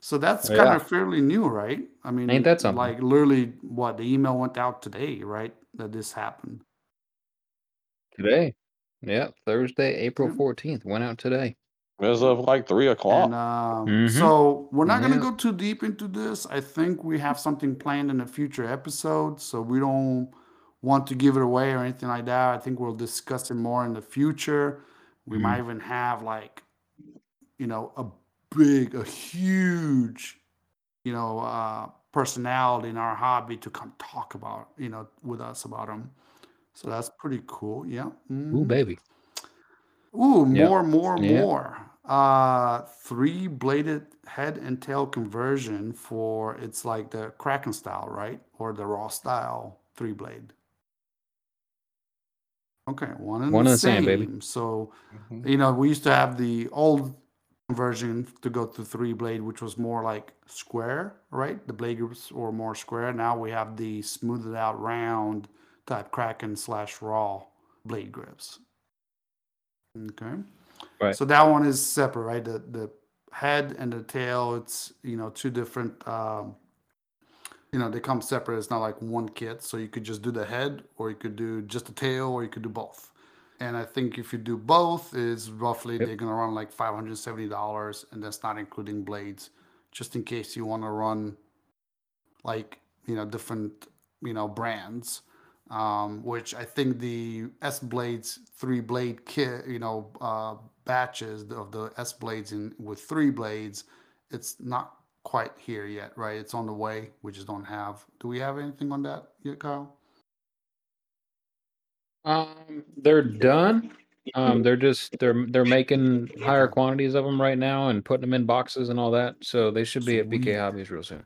So that's Yeah. kind of fairly new, right? I mean, Ain't that something? Like literally, what the email went out today, right? That this happened. Today. Yeah, Thursday, April Yep. 14th. Went out today. As of like three o'clock. And um, Mhm. so we're not going to Yeah. go too deep into this. I think we have something planned in a future episode, so we don't want to give it away or anything like that. I think we'll discuss it more in the future. We might even have like, you know, a big, a huge, you know, uh, personality in our hobby to come talk about, you know, with us about them. So that's pretty cool. Yeah. Ooh, mhm. baby. Ooh, Yeah. more, more, Yeah. more. Uh, three bladed head and tail conversion for it's like the Kraken style, right? Or the raw style three blade. Okay, one and One the and the same, baby. So, Mhm. you know, we used to have the old conversion to go to three blade, which was more like square, right? The blade groups were more square. Now we have the smoothed out round type Kraken slash raw blade grips. Okay. Right. So that one is separate, right? The the head and the tail, it's you know two different. Um, you know they come separate. It's not like one kit. So you could just do the head, or you could do just the tail, or you could do both. And I think if you do both, is roughly Yep. they're gonna run like five hundred seventy dollars, and that's not including blades. Just in case you want to run, like you know different you know brands um, which I think the S Blades three blade kit, you know, uh, batches of the S Blades in with three blades, it's not quite here yet, right? It's on the way. We just don't have. Do we have anything on that yet, Kyle? Um, they're done. Um, they're just they're they're making higher quantities of them right now and putting them in boxes and all that. So they should be at BK Hobbies real soon.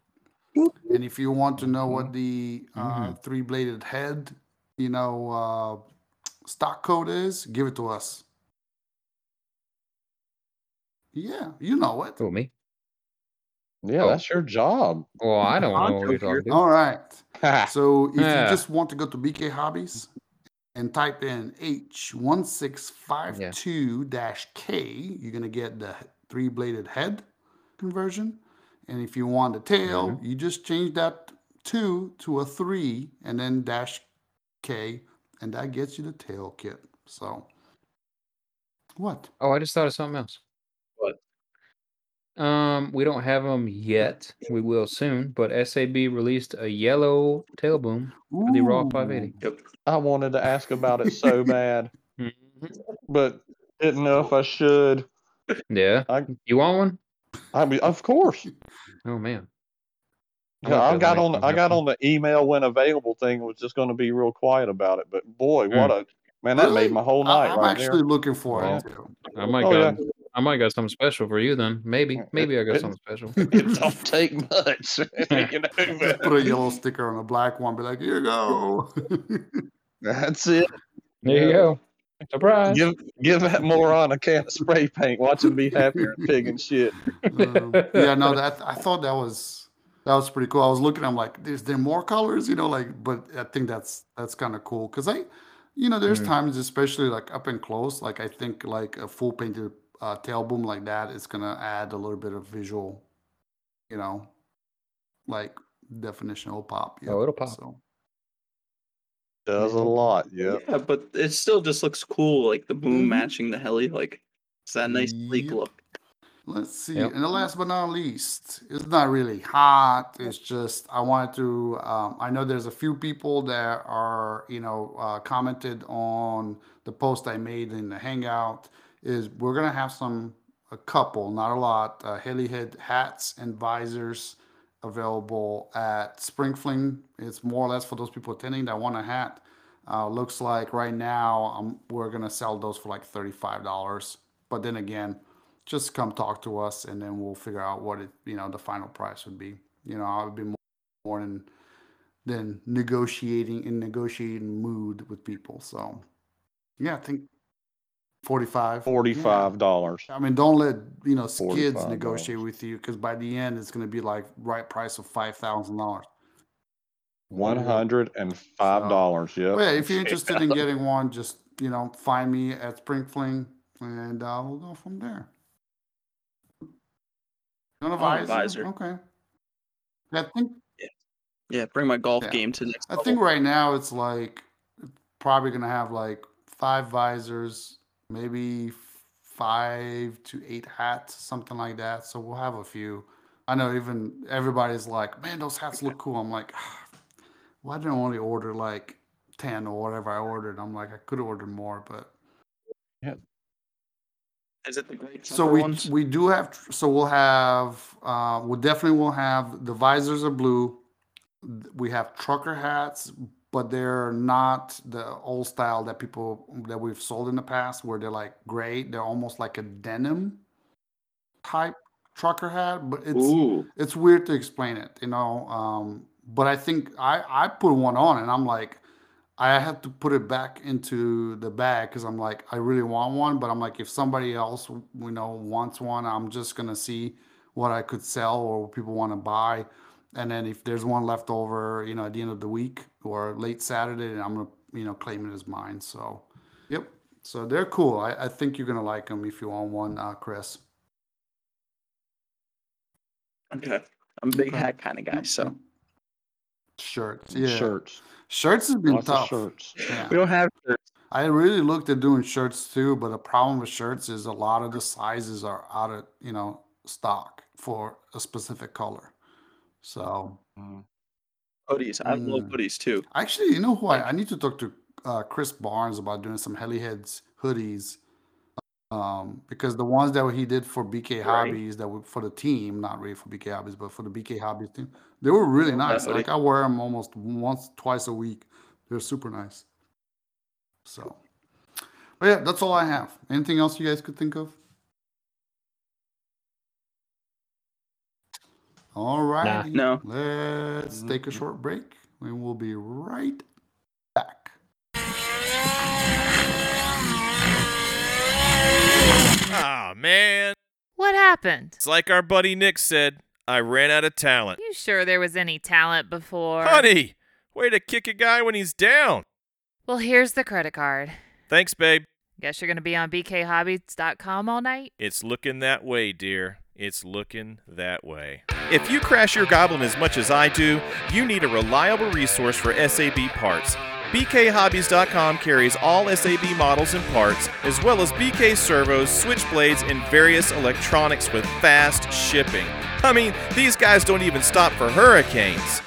And if you want to know what the uh, Mhm. three bladed head, you know, uh, stock code is, give it to us. Yeah, you know it. Who me? Yeah, Oh. that's your job. Well, I don't know what you're talking to. All right. So if Yeah. you just want to go to BK Hobbies and type in H1652-K, you're going to get the three-bladed head conversion. And if you want the tail, Mm-hmm. you just change that 2 to a 3 and then dash K, and that gets you the tail kit. So, what? Oh, I just thought of something else. What? Um, we don't have them yet. We will soon. But SAB released a yellow tail boom for the Raw 580. Yep. I wanted to ask about it so bad, Mhm. but didn't know if I should. Yeah. I- You want one? I mean, of course. Oh man. Yeah, like I got on I got on the email when available thing. Was just going to be real quiet about it, but boy, Mm. what a man! That Really? made my whole night I'm right actually there. looking for Well, it too. I might Oh, got I might got something special for you then. Maybe. Maybe I got something special. It don't take much, you know. Just put a yellow sticker on a black one. Be like, here you go. That's it. There you go. Surprise. Give give that moron a can of spray paint. Watch him be happier than pig and shit. Um, yeah, no, that I thought that was that was pretty cool. I was looking, I'm like, is there more colors? You know, like, but I think that's that's kind of cool because I, you know, there's Mhm. times, especially like up and close, like I think like a full painted uh, tail boom like that is gonna add a little bit of visual, you know, like definition will pop. Oh, it'll pop. So Does a lot. Yep. Yeah, but it still just looks cool, like the boom Mhm. matching the heli. Like it's that nice sleek Yep. look. Let's see. Yep. And the last but not least, it's not really hot. It's just I wanted to. Um, I know there's a few people that are, you know, uh, commented on the post I made in the Hangout. Is we're gonna have some a couple, not a lot, uh, helihead hats and visors available at Spring Fling. It's more or less for those people attending that want a hat. Uh, looks like right now um, we're gonna sell those for like thirty-five dollars. But then again, just come talk to us and then we'll figure out what it you know the final price would be you know i would be more, more than than negotiating in negotiating mood with people so yeah i think 45 Forty five dollars. yeah. i mean don't let you know skids $45. negotiate with you because by the end it's going to be like right price of five thousand dollars One hundred and five dollars. Yep. well, yeah, if you're interested in getting one just you know find me at spring fling and uh, we'll go from there you want a I want a visor? visor. okay I think Yeah, bring my golf Yeah. game to the next I level. think right now it's like probably gonna have like five visors, maybe five to eight hats, something like that. So we'll have a few. I know even everybody's like, man, those hats look cool. I'm like, "Ah, why didn't I only order like ten or whatever I ordered? I'm like, I could have ordered more, but Yeah. Is it the great so we ones? we do have so we'll have uh we definitely will have the visors are blue we have trucker hats but they're not the old style that people that we've sold in the past where they're like gray they're almost like a denim type trucker hat but it's Ooh, it's weird to explain it, you know. Um, but I think I I put one on and I'm like, I had to put it back into the bag because I'm like, I really want one, but I'm like, if somebody else you know wants one, I'm just gonna see what I could sell or what people want to buy, and then if there's one left over, you know, at the end of the week or late Saturday, I'm gonna you know claim it as mine. So, yep. So they're cool. I, I think you're gonna like them if you want one, uh, Chris. okay. I'm a big Okay. hat kind of guy, so Shirts, yeah. Shirts. Shirts has been Lots tough. of shirts. Yeah. we don't have shirts. I really looked at doing shirts too, but the problem with shirts is a lot of the sizes are out of you know stock for a specific color. So Mm. hoodies. I love Mm. hoodies too. actually, you know who I, I need to talk to uh, Chris Barnes about doing some Heliheads hoodies. Um, because the ones that he did for BK Right. Hobbies that were for the team, not really for BK Hobbies, but for the BK Hobbies team, they were really Love that nice. hoodie. Like I wear them almost once, twice a week. They're super nice. So, but yeah, that's all I have. Anything else you guys could think of? All right. No. Let's take a short break and we'll be right back. Ah, man. What happened? It's like our buddy Nick said. I ran out of talent. You sure there was any talent before? Honey, way to kick a guy when he's down. Well, here's the credit card. Thanks, babe. Guess you're going to be on bkhobbies.com all night? It's looking that way, dear. It's looking that way. If you crash your goblin as much as I do, you need a reliable resource for SAB parts. BKHobbies.com carries all SAB models and parts, as well as BK servos, switchblades, and various electronics with fast shipping. I mean, these guys don't even stop for hurricanes.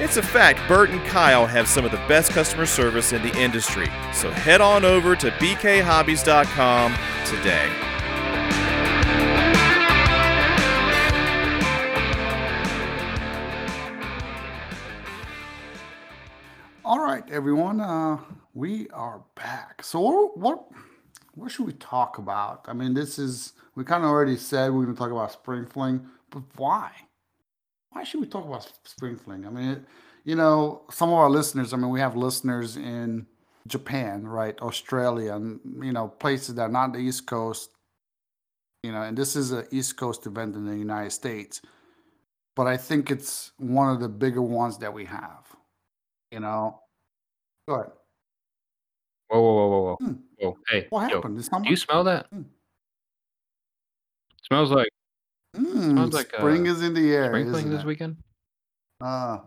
It's a fact, Bert and Kyle have some of the best customer service in the industry. So head on over to bkhobbies.com today. Everyone. Uh, we are back. So what, what what should we talk about? I mean, this is we kind of already said we're going to talk about spring fling, but why? Why should we talk about spring fling? I mean, it, you know, some of our listeners. I mean, we have listeners in Japan, right, Australia, and you know, places that are not the East Coast. You know, and this is an East Coast event in the United States, but I think it's one of the bigger ones that we have. You know, go ahead. Whoa, whoa, whoa, whoa, whoa. Hmm. Whoa, hey, What yo, happened? Did do you smell that? Hmm. smells like Mm, smells like, spring uh, is in the air, spring fling isn't this it? weekend. Uh,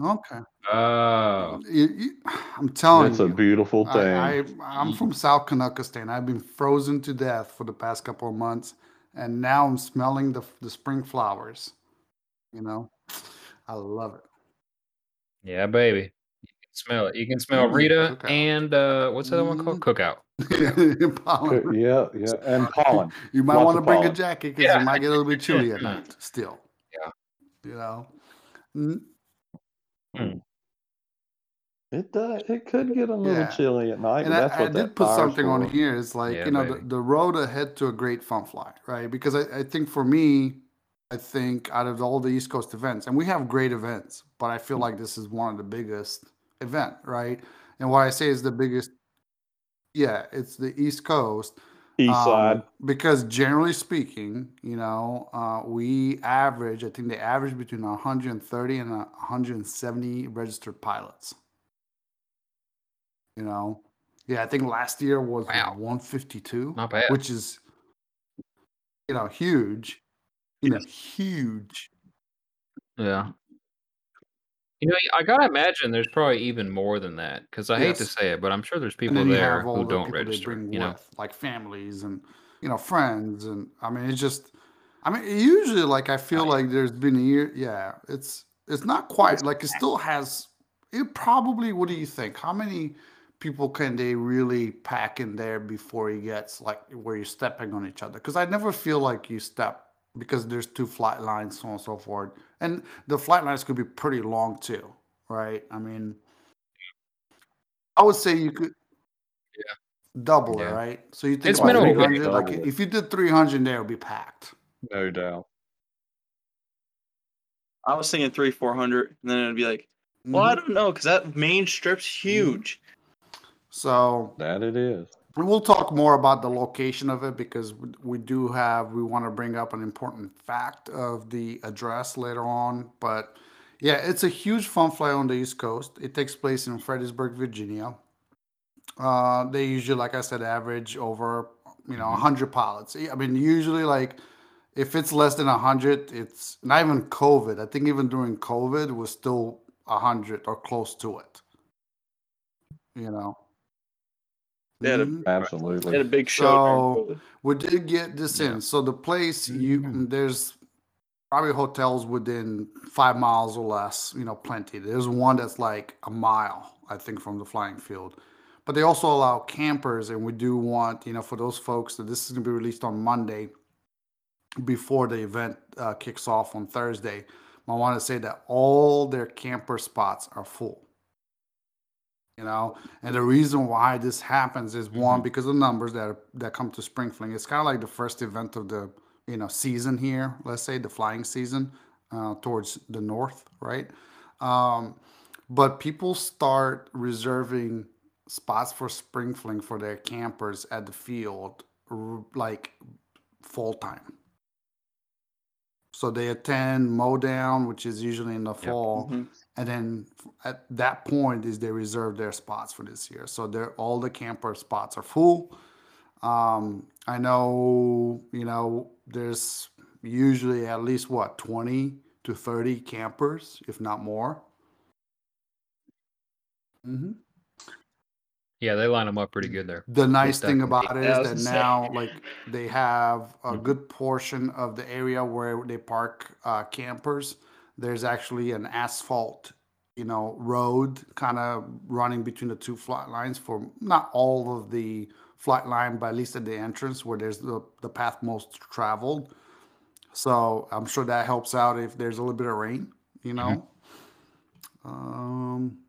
okay. Oh, You- you- I'm telling you. It's a beautiful thing. I, I I'm from South Canuckistan. I've been frozen to death for the past couple of months, and now I'm smelling the the spring flowers. You know, I love it. yeah, baby. You can smell it. You can smell Mm, Rita cookout. and uh, what's the other one called? Cookout. Pollen. Yeah, yeah, and pollen. You might Lots want to of bring a jacket because Yeah. it might get a little bit chilly at night. Still. Yeah. You know. Mm, It does. It could get a little Yeah. chilly at night. And but I, that's I what did that put fire's something on for. here. It's like, Yeah, you know, the, the road ahead to a great fun fly, right? Because I, I think for me, I think out of all the East Coast events, and we have great events, but I feel like this is one of the biggest event, right? And what I say is the biggest, yeah, it's the East Coast. East um, side. because generally speaking, you know, uh, we average, I think they average between 130 and 170 registered pilots. You know, yeah, I think last year was Wow. 152, Not bad. which is, you know, huge. You know, huge. Yeah. You know, I gotta imagine there's probably even more than that because I hate to say it, but I'm sure there's people there who the don't register. bring You know, with, like families and you know friends, and I mean it's just, I mean usually like I feel like there's been a year, yeah, it's it's not quite like it still has. It probably. What do you think? How many people can they really pack in there before it gets like where you're stepping on each other? Because I never feel like you step because there's two flight lines, so on and so forth, and the flight lines could be pretty long too, right? I mean, I would say you could double it, right? So you think It's about minimal, but 300, like it. if you did 300 there, it would be packed. No doubt. I was thinking three, four hundred, and then it'd be like, well, I Mhm. don't know, because that main strip's huge. So That it is. And we'll talk more about the location of it because we- do have, we want to bring up an important fact of the address later on. But yeah, it's a huge fun fly on the East Coast. It takes place in Fredericksburg, Virginia. Uh, they usually, like I said, average over, you know, 100 pilots. I mean, usually, like, if it's less than 100, it's not even COVID. I think even during COVID, it was still 100 or close to it. You know? They had a- Mhm. They had a Absolutely. big show. So- We did get this Yeah. in. So the place you Mhm. there's probably hotels within five miles or less. You know, plenty. There's one that's like a mile, I think, from the flying field. But they also allow campers, and we do want you know for those folks that this is going to be released on Monday before the event uh, kicks off on Thursday. I want to say that all their camper spots are full. You know, and the reason why this happens is one because of the numbers that are, that come to spring fling. It's kind of like the first event of the you know season here. Let's say the flying season uh, towards the north, right? Um, but people start reserving spots for spring fling for their campers at the field like full time. So they attend mow down, which is usually in the fall, Mhm. and then f- at that point is they reserve their spots for this year. So they're all the camper spots are full. Um, I know, you know, there's usually at least what 20 to 30 campers, if not more. hmm yeah, they line them up pretty good there. The nice thing about it Yeah, I is was that gonna now, like, they have a Mhm. good portion of the area where they park uh, campers. There's actually an asphalt, you know, road kind of running between the two flight lines for not all of the flight line, but at least at the entrance where there's the, the path most traveled. So I'm sure that helps out if there's a little bit of rain, you know. Um,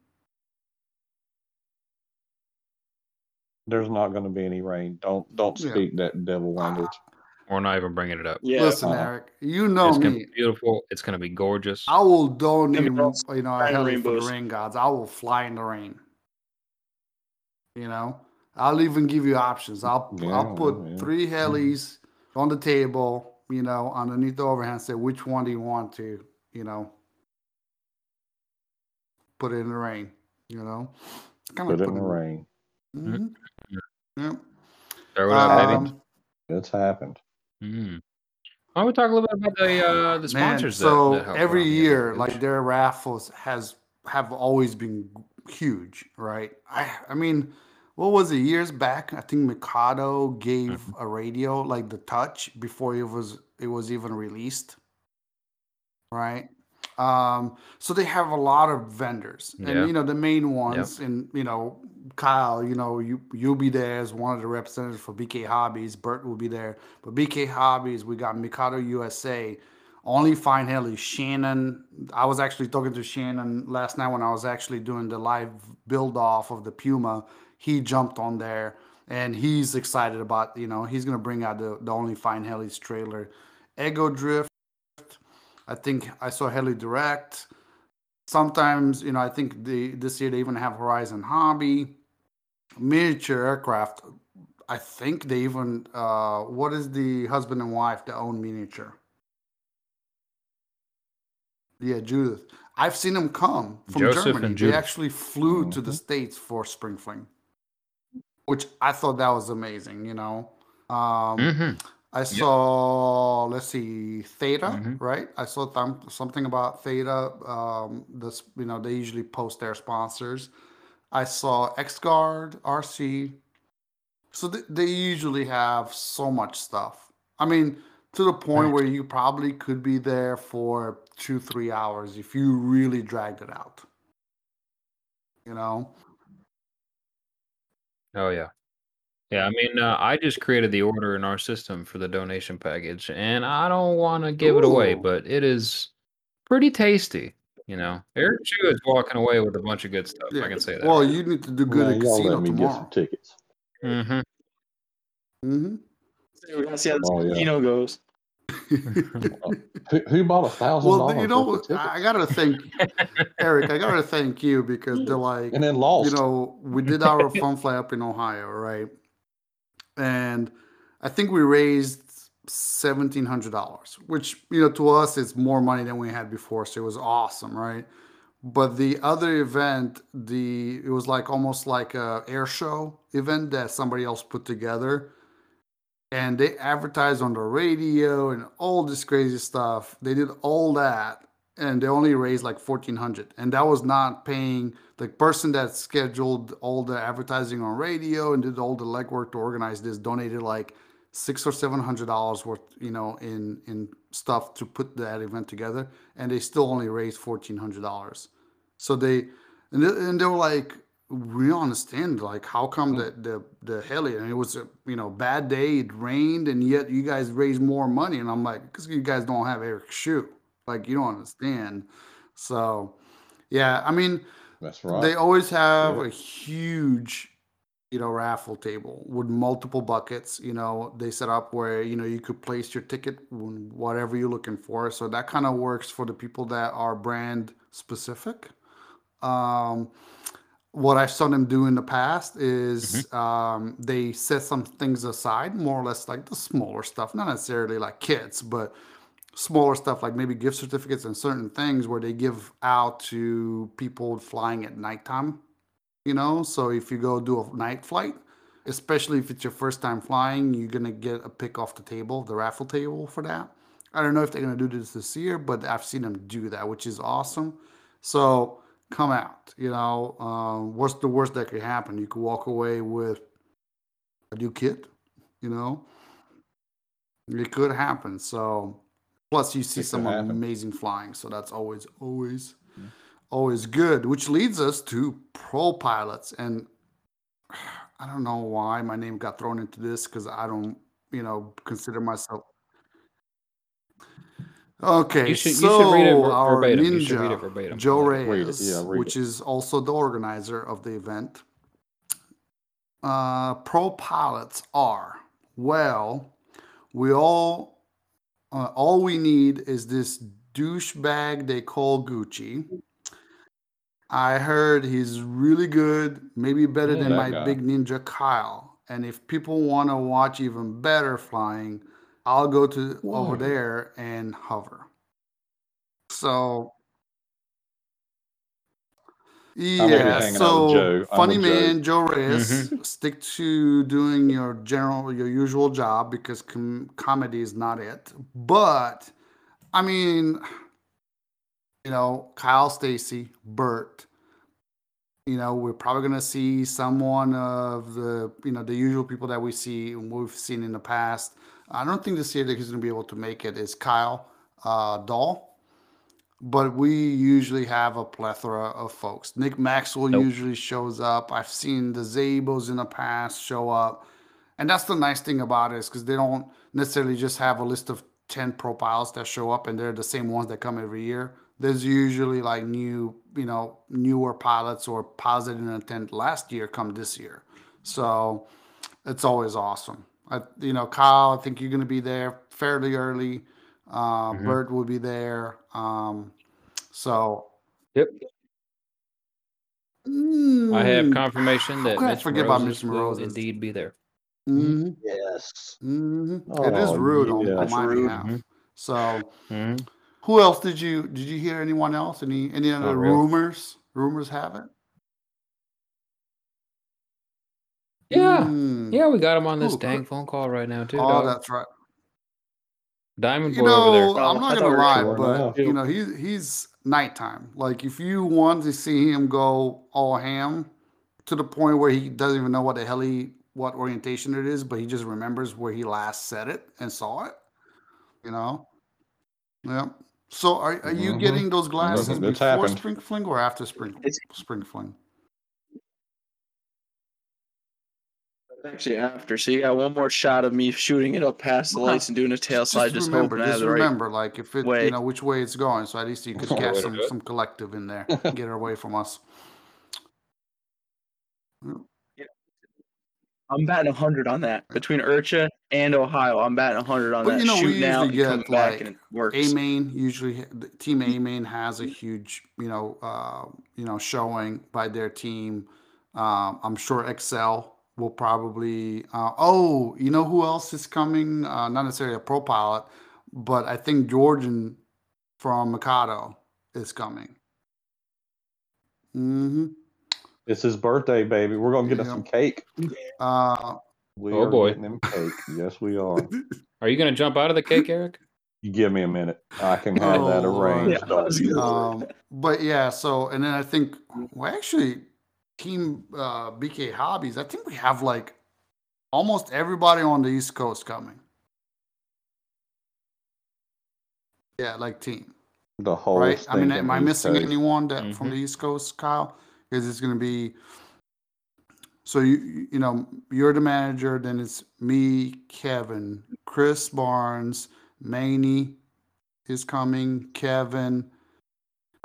There's not going to be any rain. Don't don't Yeah. speak that devil language. We're not even bringing it up. Yeah. Listen, uh, Eric, you know it's gonna me. be beautiful. It's gonna be gorgeous. I will donate, Gonna be all you know, a flying heli for the rain gods. I will fly in the rain. You know, I'll even give you options. I'll Yeah, I'll put yeah. three helis on the table. You know, underneath the overhand, say which one do you want to, you know, put it in the rain. You know, kind Put it in the rain. hmm Yeah. Throw it out, baby. Um, It's happened. Mm. Why don't we talk a little bit about the uh, the Man, sponsors? that- so that help every around here? year, like their raffles has have always been huge, right? I I mean, what was it years back? I think Mikado gave Mm-hmm. a radio like the Touch before it was it was even released, right? Um, so they have a lot of vendors, and Yeah. you know the main ones, and you know Kyle, you know you you'll be there as one of the representatives for BK Hobbies. Bert will be there, but BK Hobbies, we got Mikado USA, only fine heli. Shannon, I was actually talking to Shannon last night when I was actually doing the live build off of the Puma. He jumped on there and he's excited about you know he's gonna bring out the the only fine helis trailer. Ego Drift, I think I saw Heli Direct. Sometimes you know I think the this year they even have Horizon Hobby, miniature aircraft. I think they even uh, what is the husband and wife that own miniature? Yeah, Judith. I've seen them come from Joseph Germany. They actually flew to the Mhm. states for Spring Fling, which I thought that was amazing. You know, um, Mhm. I saw. Let's see, Theta. Mhm. Right. I saw th- something about Theta. Um, this, you know, they usually post their sponsors. I saw XGuard, RC. So th- they usually have so much stuff. I mean, to the point Right. where you probably could be there for two, three hours if you really dragged it out. You know? Oh yeah, yeah. I mean, uh, I just created the order in our system for the donation package, and I don't want to give it away, Ooh. but it is pretty tasty. You know, Eric Shoe is walking away with a bunch of good stuff. I can say that. Well, you need to do good Man, at y'all casino let me get tomorrow. some tickets. hmm hmm We're gonna see how this Oh, yeah. casino goes. Who, who bought a thousand well, dollars you know, worth of tickets I gotta thank Eric. I gotta thank you because they're like, and then lost? you know, we did our fun fly up in Ohio, right? And I think we raised seventeen hundred dollars, which you know to us is more money than we had before, so it was awesome, right? But the other event, the it was like almost like a air show event that somebody else put together, and they advertised on the radio and all this crazy stuff. They did all that, and they only raised like fourteen hundred, and that was not paying the person that scheduled all the advertising on radio and did all the legwork to organize this. Donated like six or seven hundred dollars worth, you know, in in stuff to put that event together, and they still only raised fourteen hundred dollars. So they and they, and they were like, we don't understand like how come mm-hmm. the the the heli and it was a you know bad day, it rained, and yet you guys raised more money, and I'm like, because you guys don't have Eric Shoe, like you don't understand. So yeah, I mean. That's right. They always have Yeah. a huge, you know, raffle table with multiple buckets. You know, they set up where you know you could place your ticket when whatever you're looking for. So that kind of works for the people that are brand specific. Um, what I saw them do in the past is um, they set some things aside, more or less like the smaller stuff, not necessarily like kits, but smaller stuff like maybe gift certificates and certain things where they give out to people flying at nighttime. You know, so if you go do a night flight, especially if it's your first time flying, you're gonna get a pick off the table, the raffle table for that. I don't know if they're gonna do this this year, but I've seen them do that, which is awesome. So come out. You know, um, what's the worst that could happen? You could walk away with a new kit. You know, it could happen. So plus you see some amazing flying, so that's always always always good. Which leads us to pro pilots, and I don't know why my name got thrown into this because I don't, you know, consider myself. Okay, You should- you so should read it ver- our verbatim. ninja, You should read it verbatim. Joe Read it. Reyes, Yeah, read which it. is also the organizer of the event, uh, pro pilots are? Well, we all uh, all we need is this douchebag they call Gucci. I heard he's really good, maybe better Yeah, than my guy. big ninja Kyle. And if people want to watch even better flying, I'll go to over there and hover. So yeah, so Joe. Funny with Joe. man Joe Reyes, stick to doing your general your usual job because com- comedy is not it. But I mean, you know, Kyle Stacy, Bert. You know, we're probably gonna see someone of the you know the usual people that we see and we've seen in the past. I don't think this year that he's gonna be able to make it is Kyle uh, Dahl but we usually have a plethora of folks. Nick Maxwell Nope. usually shows up. I've seen the Zabos in the past show up, and that's the nice thing about it is because they don't necessarily just have a list of ten profiles that show up, and they're the same ones that come every year. There's usually like new, you know, newer pilots or didn't attend last year come this year, so it's always awesome. I, you know, Kyle, I think you're going to be there fairly early. Uh, Mhm. Bert will be there. Um, so Yep. I have Mm, confirmation that could I Mitch forget about Moses Mitch will indeed be there. mhm, Yes. mhm. it is Oh, rude on, yeah. on That's my rude. behalf. Mhm. So, Mhm. who else did you did you hear? Anyone else? Any any other Not really. rumors? Rumors have it. Yeah. Mm. Yeah, we got him on this Ooh, dang phone call right now too. Oh, dog. that's right. Diamond You boy over there. know, I'm not gonna we lie, but you know, he's he's nighttime. Like if you want to see him go all ham to the point where he doesn't even know what the hell he what orientation it is, but he just remembers where he last said it and saw it. You know? Yeah. So are are you Mhm. getting those glasses before happened. spring fling or after spring It's- spring fling? Actually, after. So you got one more shot of me shooting it up past the lights and doing a tail Just, slide. just Just remember, hoping I have just the right. remember, like if it, you know, which way it's going, so at least you could Way get some some collective in there, get it away from us. I'm batting 100 on that. Between IRCHA and Ohio, I'm batting 100 on But, that. you know, we Shooting out usually and coming get, back like, and it works. A main usually the team A main has a huge you know uh, you know showing by their team. Um, I'm sure XL will probably. Uh, oh, you know who else is coming? Uh, not necessarily a pro pilot, but I think Georgian from Mikado is coming. Mm-hmm. It's his birthday, baby. We're gonna get us Yeah. some cake. Uh, We Oh, are boy. getting him cake. Yes, we are. Are you gonna jump out of the cake, Eric? You give me a minute. I can have Oh, that arranged. Yeah, I Don't was you gonna- worry. um, but yeah, so and then I think well actually team uh, BK Hobbies, I think we have like almost everybody on the East Coast coming. Yeah, like team, the whole right? I mean, am I missing Coast. anyone that from Mhm. the East Coast, Kyle? Is it's going to be so you you know you're the manager, then it's me, Kevin, Chris Barnes, Maney is coming, Kevin.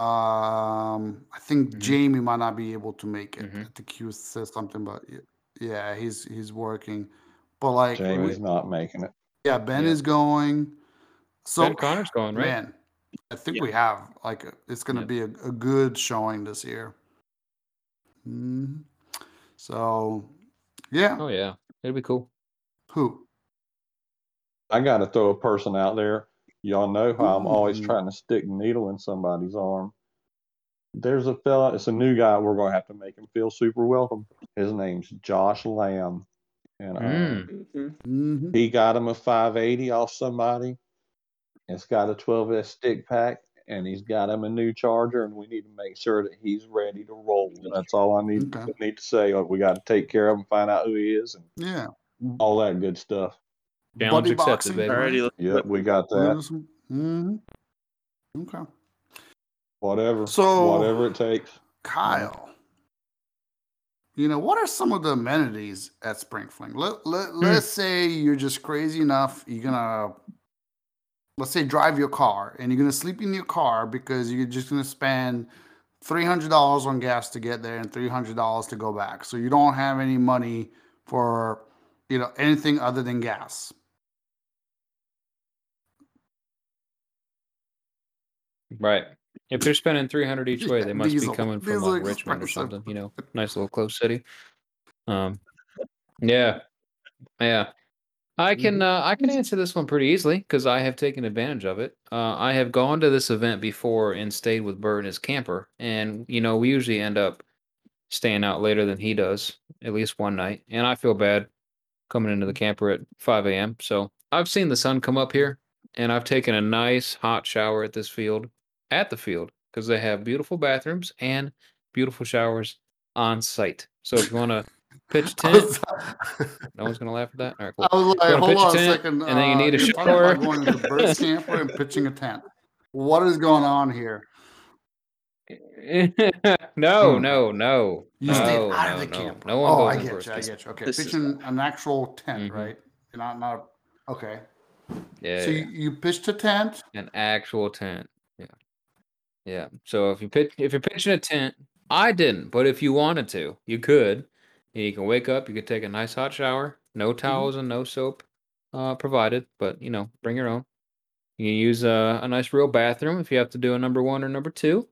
Um, I think Mhm. Jamie might not be able to make it. Mhm. I think he was said something, but y- yeah, he's he's working. But like, Jamie's we- not making it. yeah, Ben Yeah. is going. So ben Connor's going, right? man, I think Yeah. we have like it's going to Yeah. be a, a good showing this year. hmm So, yeah, Oh yeah, it'll be cool. who? I got to throw a person out there. Y'all know how I'm always trying to stick a needle in somebody's arm. There's a fella, it's a new guy. We're going to have to make him feel super welcome. His name's Josh Lamb. And uh, Mm. Mhm. hmm he got him a 580 off somebody. It's got a 12S stick pack, and he's got him a new charger, and we need to make sure that he's ready to roll. That's all I need, Okay. need to say. We got to take care of him, find out who he is, and Yeah. all that good stuff. Challenge Buddy accepted, baby. Alrighty, let's Yep, we got that. hmm Okay. Whatever. So- whatever it takes. Kyle, you know, what are some of the amenities at Spring Fling? Let, let, let's say you're just crazy enough, you're going to, let's say, drive your car and you're going to sleep in your car because you're just going to spend $300 on gas to get there and $300 to go back. So you don't have any money for you know anything other than gas. Right. If they're spending 300 each way, Yeah, they must diesel. be coming from like Richmond or something, you know, nice little close city. Um, yeah, yeah. I Mm-hmm. can uh, I can answer this one pretty easily because I have taken advantage of it. Uh, I have gone to this event before and stayed with Bert and his camper, and you know we usually end up staying out later than he does, at least one night, and I feel bad coming into the camper at 5 a.m. So I've seen the sun come up here, and I've taken a nice hot shower at this field, at the field, because they have beautiful bathrooms and beautiful showers on site. So if you want to pitch a tent, no one's gonna laugh at that. All right, cool. I was like, hold a on a tent, second. and then you uh, need a you're about shower. going to the Bert camper and pitching a tent. What is going on here? no, Hmm. no, no. You no, stayed out no, of the no. camper. No one oh, I get you. I get you. Okay, This pitching an actual tent, Mhm. right? Not not okay. Yeah, so yeah. you, you pitched a tent. an actual tent. Yeah, yeah. So if you pitch, if you're pitching a tent, I didn't, but if you wanted to, you could. You can wake up. You could take a nice hot shower. No towels and no soap uh, provided, but you know, bring your own. You can use a, a nice real bathroom if you have to do a number one or number two.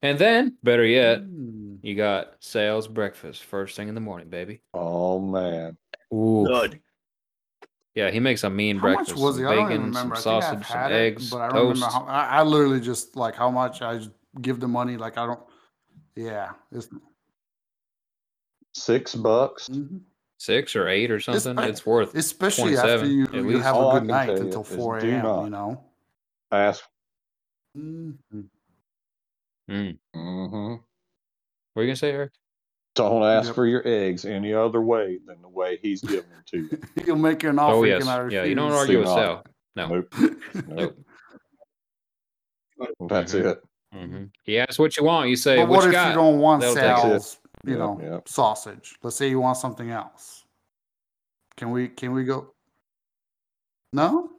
And then, better yet, Mm. you got Sal's breakfast first thing in the morning, baby. Oh man. Ooh, Good. Yeah, he makes a mean How breakfast. much was some it? I don't even bacon, remember. some I think sausage, I've some had eggs, it, but I don't toast. remember how. I, I literally just like how much I give the money. Like I don't. Yeah. It's, Six bucks. mhm. Six or eight or something. like- It's worth. Especially after 27 you, at you have All a I good night until 4 a.m. You know. I ask. Mhm. Mm. hmm What are you gonna say, Eric? Don't ask Yep. for your eggs any other way than the way he's giving them to you. He'll make you an offer. Oh you yes, yeah. You don't refuse. argue Do with. Sal. No, Nope. nope. That's Mhm. it. hmm He asks what you want. You say, But "What what you if got?" you don't want They'll take it. Sal's, you Yep, know, yep. sausage? Let's say you want something else. Can we? Can we go? No.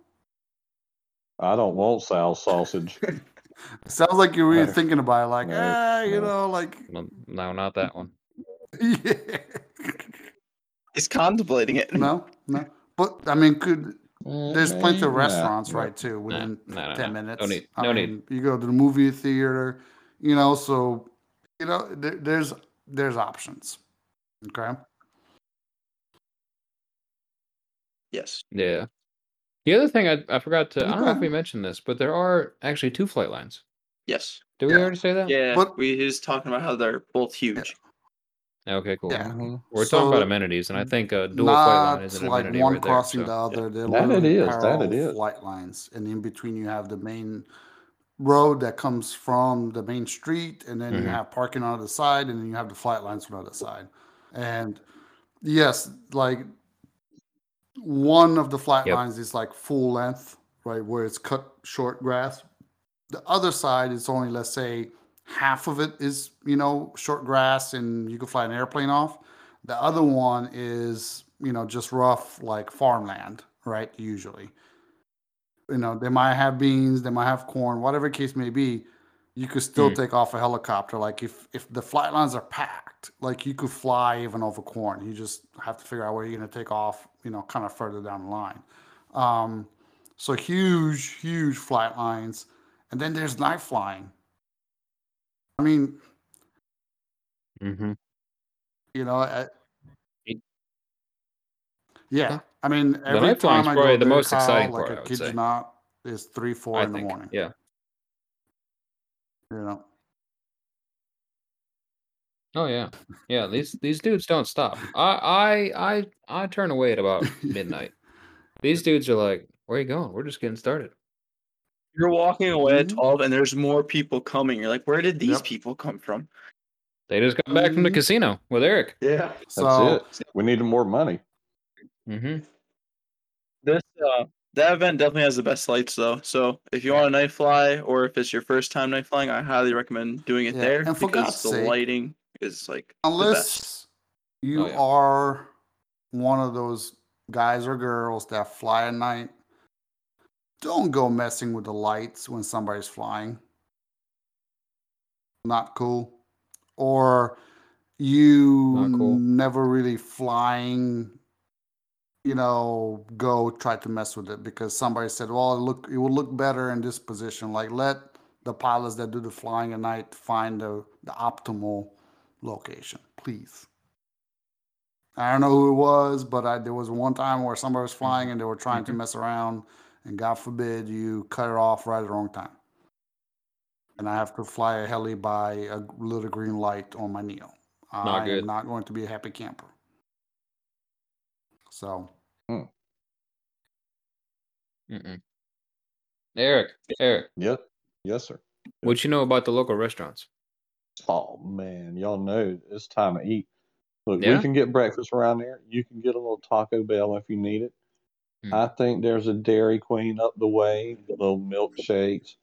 I don't want Sal sausage. Sounds like you're really No. thinking about it. Like, No, ah, you no. know, like, No, no, not that one. Yeah. He's contemplating it. no, no. But I mean, could mm, there's plenty of restaurants, nah. right? Too Nah, within nah, nah, ten nah. minutes. No need. I No need. You go to the movie theater, you know. So, you know, there, there's there's options. Okay. Yes. Yeah. The other thing I, I forgot to I don't know if we mentioned this, but there are actually two flight lines. Yes. Did we Yeah. already say that? Yeah. But- we he was talking about how they're both huge. Okay, cool. Yeah. Mhm. We're talking about amenities, and I think a dual flight line is an like amenity one right there. crossing so- the other. They're That it is. literally that it parallel is. Flight lines, and in between you have the main road that comes from the main street, and then you Mhm. have parking on the other side, and then you have the flight lines on the other side. And yes, like one of the flight Yep. lines is like full length, right, where it's cut short grass. The other side is only, let's say, half of it is you know short grass, and you can fly an airplane off. The other one is, you know, just rough like farmland, right? Usually. You know, they might have beans, they might have corn, whatever case may be. You could still Hmm. take off a helicopter. Like if if the flight lines are packed, like you could fly even over corn. You just have to figure out where you're gonna take off, you know, kind of further down the line. Um, so huge, huge flight lines. And then there's night flying. I mean, mm-hmm. You know, I, yeah. Yeah. I mean, every time I go the most Kyle, exciting like part, I I kid say. you not, is three, four I in think. the morning. Yeah. You know, Oh yeah. Yeah. These these dudes don't stop. I I I I turn away at about midnight. These dudes are like, "Where are you going? We're just getting started." You're walking away at Mhm. 12 and there's more people coming. You're like, where did these Yep. people come from? They just got back from the Mhm. casino with Eric. Yeah. so That's it. We need more money. Mm-hmm. This uh that event definitely has the best lights though. So if you want a night fly or if it's your first time night flying, I highly recommend doing it Yeah, there and for because God's the sake, lighting is like the best. unless you Oh, yeah. are one of those guys or girls that fly at night, don't go messing with the lights when somebody's flying. Not cool. Or you cool. never really flying you know, go try to mess with it because somebody said, well, it look it will look better in this position. Like let the pilots that do the flying at night find the, the optimal location, please. I don't know who it was, but I, there was one time where somebody was mm-hmm. flying and they were trying to mm-hmm. mess around, and God forbid you cut it off right at the wrong time. And I have to fly a heli by a little green light on my Neo. Not I'm not going to be a happy camper. So hmm. Mm-mm. Eric, Eric, Yep. Yes, sir. what you know about the local restaurants? Oh man, y'all know it's time to eat. Look, Yeah? we can get breakfast around there. You can get a little Taco Bell if you need it. Hmm. I think there's a Dairy Queen up the way, little milkshakes.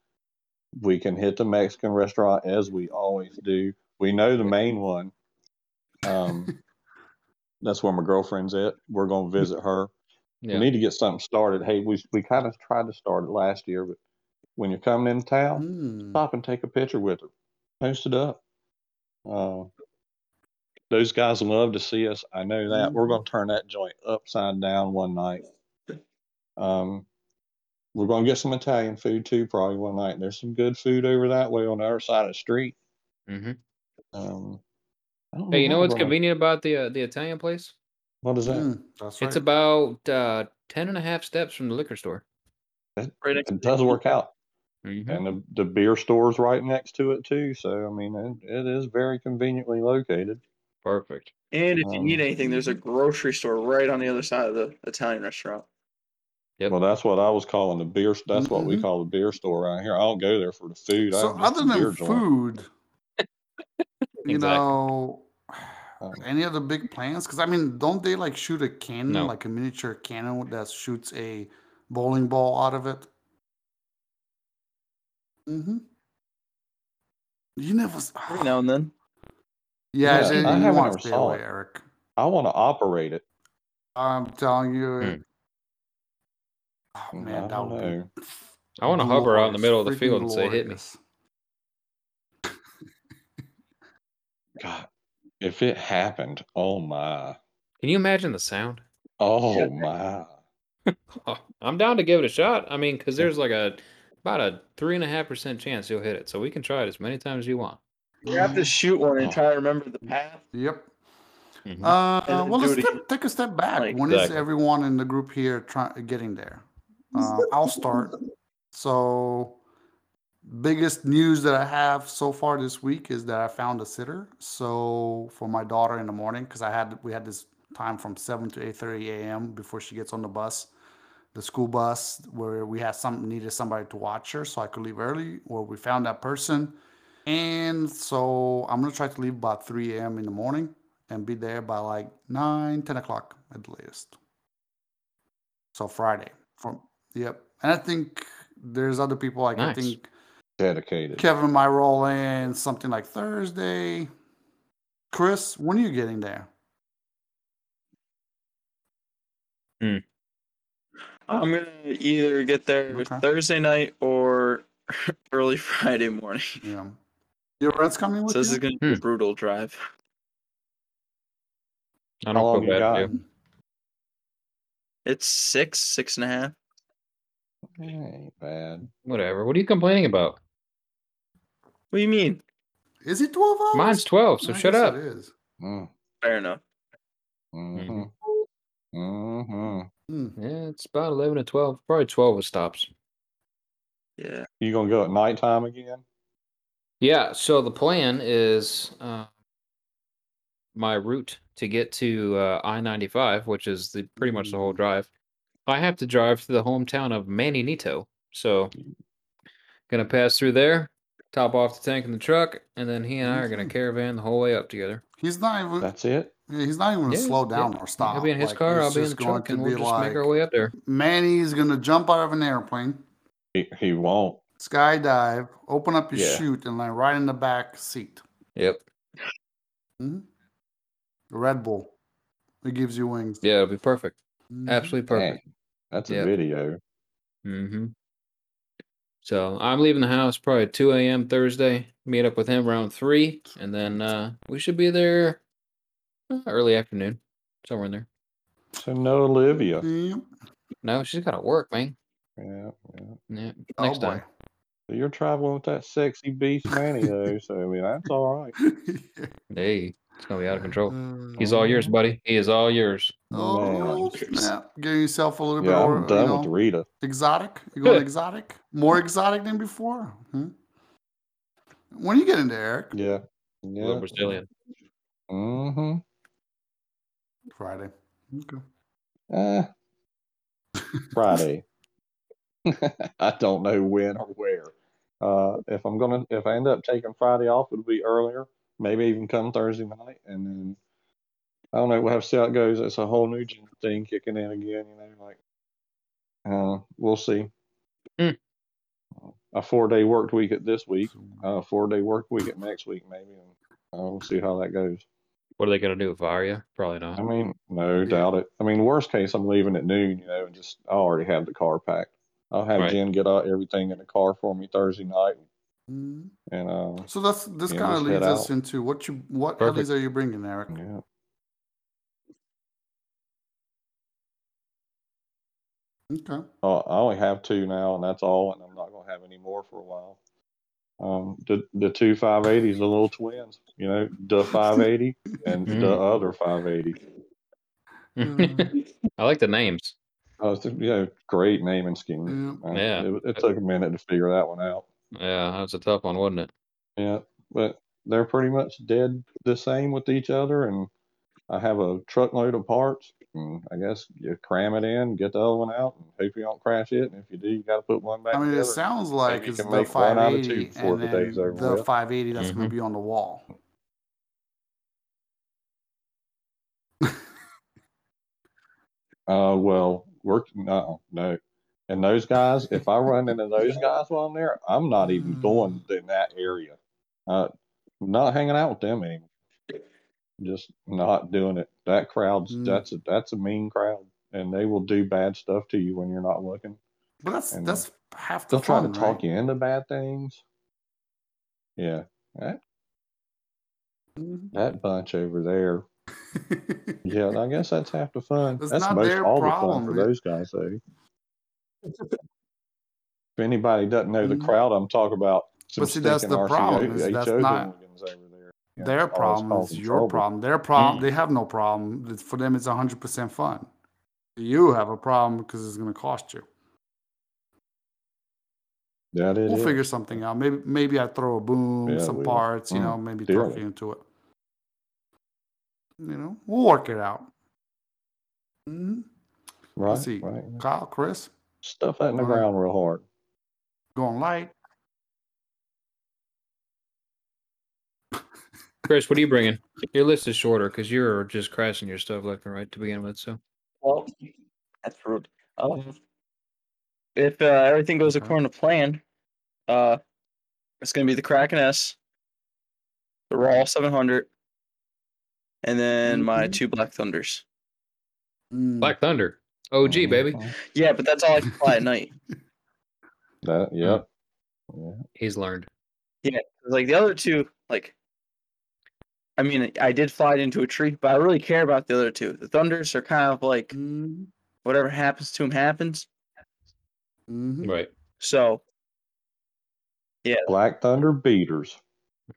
We can hit the Mexican restaurant as we always do. We know the main one. Um, that's where my girlfriend's at. We're gonna visit her. Yeah. We need to get something started. Hey, we we kind of tried to start it last year, but when you're coming in town, hmm. stop and take a picture with her. Post it up. Uh, those guys love to see us. I know that. We're going to turn that joint upside down one night. Um, we're going to get some Italian food too, probably one night. There's some good food over that way on the other side of the street. hmm Um, I don't Hey, you know what's I brought- convenient about the uh, the Italian place? What is that? Mm, that's right. It's about uh, 10 and a half steps from the liquor store. Right next It does work out. Mhm. And the, the beer store's right next to it too. So, I mean, it, it is very conveniently located. Perfect. And if you Um, need anything, there's a grocery store right on the other side of the Italian restaurant. Yep. Well, that's what I was calling the beer. That's what we Mhm. call the beer store around here. I don't go there for the food. So have other the beer than joint. food, you Exactly. know, any other big plans? Because I mean, don't they like shoot a cannon, No. like a miniature cannon that shoots a bowling ball out of it? Mm-hmm. You never. s- Every now and then. Yeah, Yeah, then I haven't want ever to saw it. Eric. I want to operate it. I'm telling you. Hmm. It- Oh man, I that don't would know. be. I want to hover out in the middle of the freaking field and say, hit me. God, if it happened, oh my, Can you imagine the sound? oh my. Oh, I'm down to give it a shot. I mean, because there's like a about a three and a half percent chance you'll hit it, so we can try it as many times as you want. You have to shoot one and try to remember the path. Yep. Mhm. Uh, And well, let's step, take a step back. Like- when is Exactly. everyone in the group here try, getting there? Uh, I'll start. So, biggest news that I have so far this week is that I found a sitter. So for my daughter in the morning, because I had we had this time from seven to eight thirty a.m. before she gets on the bus, the school bus, where we had some needed somebody to watch her, so I could leave early. Well, we found that person, and so I'm gonna try to leave about three a.m. in the morning and be there by like 9, 10 o'clock at the latest. So Friday. From yep. And I think there's other people like I think Dedicated. Kevin might roll in something like Thursday. Chris, when are you getting there? I'm gonna either get there Okay. Thursday night or early Friday morning. Yeah. Your rent's coming with So this you? is gonna be a Hmm. brutal drive. I don't long feel you bad got? It's six, six and a half. Ain't bad. Whatever. What are you complaining about? What do you mean? Is it 12 hours? Mine's 12, so I shut up. It is. Mm, Fair enough. mm-hmm. Mm-hmm. Hmm. Yeah, it's about 11 to 12. Probably 12 with stops. Yeah. You gonna go at nighttime again? Yeah, so the plan is uh, my route to get to uh, I 95, which is the pretty much the whole Mm. drive. I have to drive to the hometown of Manny Nito. So, gonna pass through there, top off the tank in the truck, and then he and I are gonna Mhm. caravan the whole way up together. He's not even That's it. yeah, he's not even gonna Yeah, slow yeah. down or stop. He'll be in his Like, car, I'll be in the truck, to and we'll be just make our way up there. Manny's gonna jump out of an airplane, He, he won't. skydive, open up your Yeah. chute, and land right in the back seat. Yep. hmm Red Bull. It gives you wings. Yeah, it'll be perfect. Mhm. Absolutely perfect. Dang, that's a Yep. video. Mm-hmm. So I'm leaving the house probably 2 a.m. Thursday. Meet up with him around 3, and then uh, we should be there uh, early afternoon, somewhere in there. So no Olivia. Yep. No, she's got to work, man. Yeah, yeah. Yeah. Oh Next boy. time. So you're traveling with that sexy beast Manny though, so I mean that's all right. Hey, it's gonna be out of control. Uh, He's all yours, buddy. He is all yours. Oh, Man. snap. Getting yourself a little bit Yeah, more, I'm you done know, with Rita. exotic. You going exotic? More exotic than before? Hmm? When you get into Eric? Yeah. Little Yeah. Brazilian. Mm-hmm. Friday. Okay. Eh. Friday. I don't know when or where. Uh, if I'm gonna, if I end up taking Friday off, it'll be earlier. Maybe even come Thursday night, and then I don't know. We'll have to see how it goes. It's a whole new gym thing kicking in again. You know, like uh, we'll see. Hmm. A four day work week at this week. A four day work week at next week, maybe. And uh, we'll see how that goes. What are they gonna do? Fire you? Probably not. I mean, no Yeah. doubt it. I mean, worst case, I'm leaving at noon, you know, and just I already have the car packed. I'll have Right. Jen get uh, everything in the car for me Thursday night, Mhm. and uh, So that's this kind of leads us out. into what you what Perfect. helis are you bringing, Eric? yeah. Okay. Uh, I only have two now, and that's all, and I'm not gonna have any more for a while. Um, the the two 580s, the little twins, you know, the 580 and the Mm. other 580. I like the names. Oh, it's, yeah, great naming scheme. Yeah. Uh, Yeah. it, it took a minute to figure that one out. Yeah, that's a tough one, wasn't it? Yeah, but they're pretty much dead the same with each other, and I have a truckload of parts, and I guess you cram it in, get the other one out, and hope you don't crash it. And if you do, you got to put one back I mean, it sounds like you it's can the make one out of 580 two before and the then day's over the with. 580 that's going Mhm. to be on the wall. Uh, well, we're no, no, and those guys. If I run into those guys while I'm there, I'm not even Mm. going in that area. Uh, not hanging out with them anymore. Just not doing it. That crowd's Mm. that's a that's a mean crowd, and they will do bad stuff to you when you're not looking. But that's And that's half the They'll try to talk right? you into bad things. Yeah, that Mhm. that bunch over there. Yeah, I guess that's half the fun. That's not most their all problem, the fun man. for those guys, though. If anybody doesn't know the Mhm. crowd I'm talking about, some But see, that's the RCO problem, is that's not hooligans over there. Yeah, Their always problem is causing your trouble. problem. Their problem, Mm. they have no problem. For them, it's 100% fun. You have a problem because it's going to cost you. That it We'll is. figure something out. Maybe maybe I throw a boom, Yeah, some parts, you Mm, know, maybe talk dearly. you into it. You know, we'll work it out. hmm right, Let's see. right. Kyle, Chris, Stuff that in the All right. ground real hard. going light. Chris, what are you bringing? Your list is shorter because you're just crashing your stuff left and right to begin with. So Well, that's rude. Um, if uh, everything goes according to plan, uh, it's gonna be the Kraken S, the Raw 700, and then my Mhm. two Black Thunders. Mm. Black Thunder, OG baby, Mhm. Yeah, but that's all I can fly at night. That, yep. Yeah. he's learned. Yeah. Like the other two, like, I mean, I did fly it into a tree, but I really care about the other two. The Thunders are kind of like Mhm. whatever happens to him happens. Mhm. Right. So yeah. Black Thunder beaters.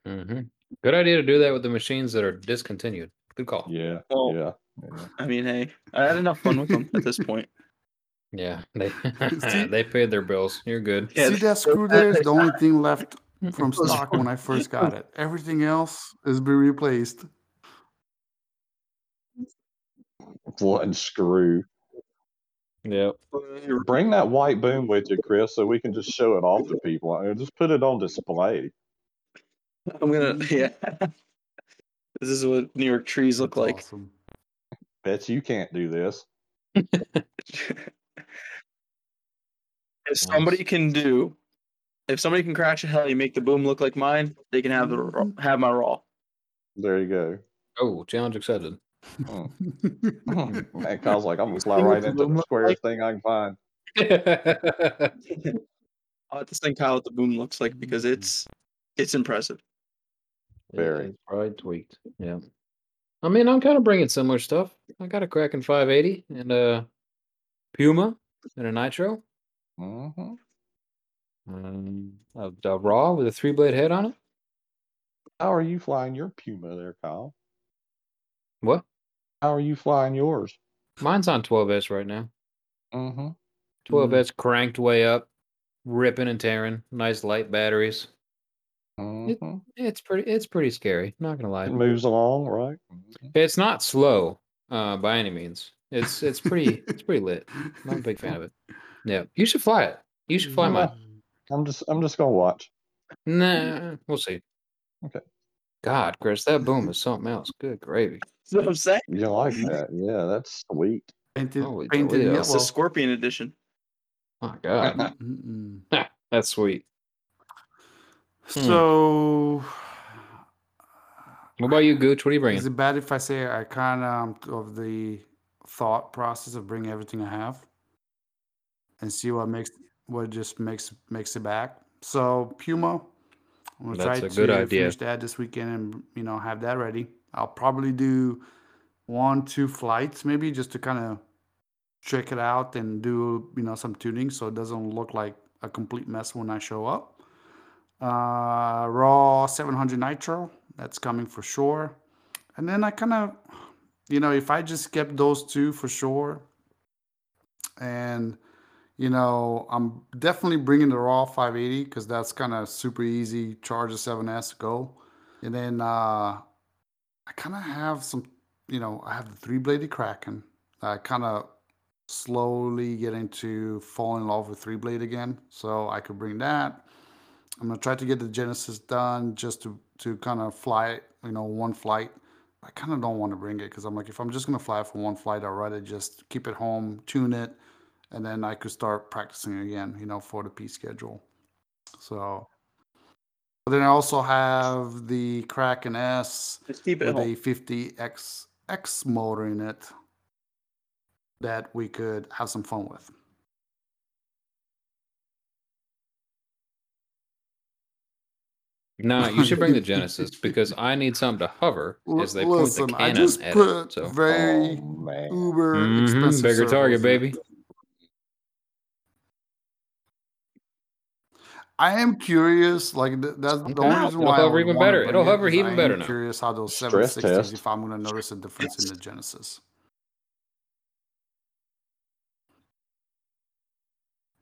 hmm Good idea to do that with the machines that are discontinued. Good call. Yeah, Well- yeah. Yeah. I mean, hey, I had enough fun with them at this point. Yeah, they they paid their bills. You're good. Yeah, See that screw there is the only thing left from stock when I first got it. Everything else is be replaced. One screw. Yep. Bring that white boom with you, Chris, so we can just show it off to people. I mean, just put it on display. I'm gonna, yeah. this is what New York trees look That's like. awesome. Bet you can't do this. if somebody can do, if somebody can crash a heli, make the boom look like mine, they can have the have my raw. There you go. Oh, challenge accepted. Hmm. Hmm. Man, Kyle's like, I'm gonna fly thing right into the look squarest thing I can find. I'll have to think how what the boom looks like because it's it's impressive. Very. It's probably tweaked. Yeah. I mean, I'm kind of bringing similar stuff. I got a Kraken 580 and a Puma and a Nitro. Mm-hmm. Um, a, a Raw with a three blade head on it. How are you flying your Puma there, Kyle? What? How are you flying yours? Mine's on 12S right now. Mm-hmm. 12S cranked way up, ripping and tearing. Nice light batteries. Mm-hmm. It's pretty. It's pretty scary. Not gonna lie. It moves along, right? It's not slow, uh, by any means. It's it's pretty. it's pretty lit. I'm a big fan of it. Yeah, you should fly it. You should fly mine. I'm just I'm just gonna watch. Nah, we'll see. Okay. God, Chris, that boom is something else. Good gravy. That's what I'm saying. You like that? Yeah, that's sweet. Painted, Holy painted Toledo. It's the Scorpion edition. My God, that's sweet. Hmm. So, What about you, Gooch? What are you bring? is it bad if I say I kind of of the thought process of bringing everything I have and see what makes what just makes makes it back? So Puma, I'm gonna try That's a good to idea. finish that this weekend and you know have that ready. I'll probably do one two flights maybe just to kind of check it out and do you know some tuning so it doesn't look like a complete mess when I show up. Uh, raw 700 nitro that's coming for sure. And then I kind of, you know, if I just kept those two for sure, and you know, I'm definitely bringing the raw 580 because that's kind of super easy. Charge the 7S, go, and then uh, I kind of have some, you know, I have the three bladed Kraken. I kind of slowly getting to fall in love with three blade again, so I could bring that. I'm gonna try to get the Genesis done just to to kind of fly it, you know, one flight. I kind of don't want to bring it because I'm like, if I'm just gonna fly for one flight, I'd rather just keep it home, tune it, and then I could start practicing again, you know, for the P schedule. So, but then I also have the Kraken S with a home. 50x X motor in it that we could have some fun with. No, you should bring the Genesis because I need something to hover as they point Listen, the I cannon just at put it. So very Oh man. uber Mhm, expensive bigger target, servos in it. baby. I am curious, like th- that's the Okay. only reason It'll why I hover even better. It'll it hover is even I better am now. Curious how those Stress 760s, if I'm gonna notice a difference in the Genesis.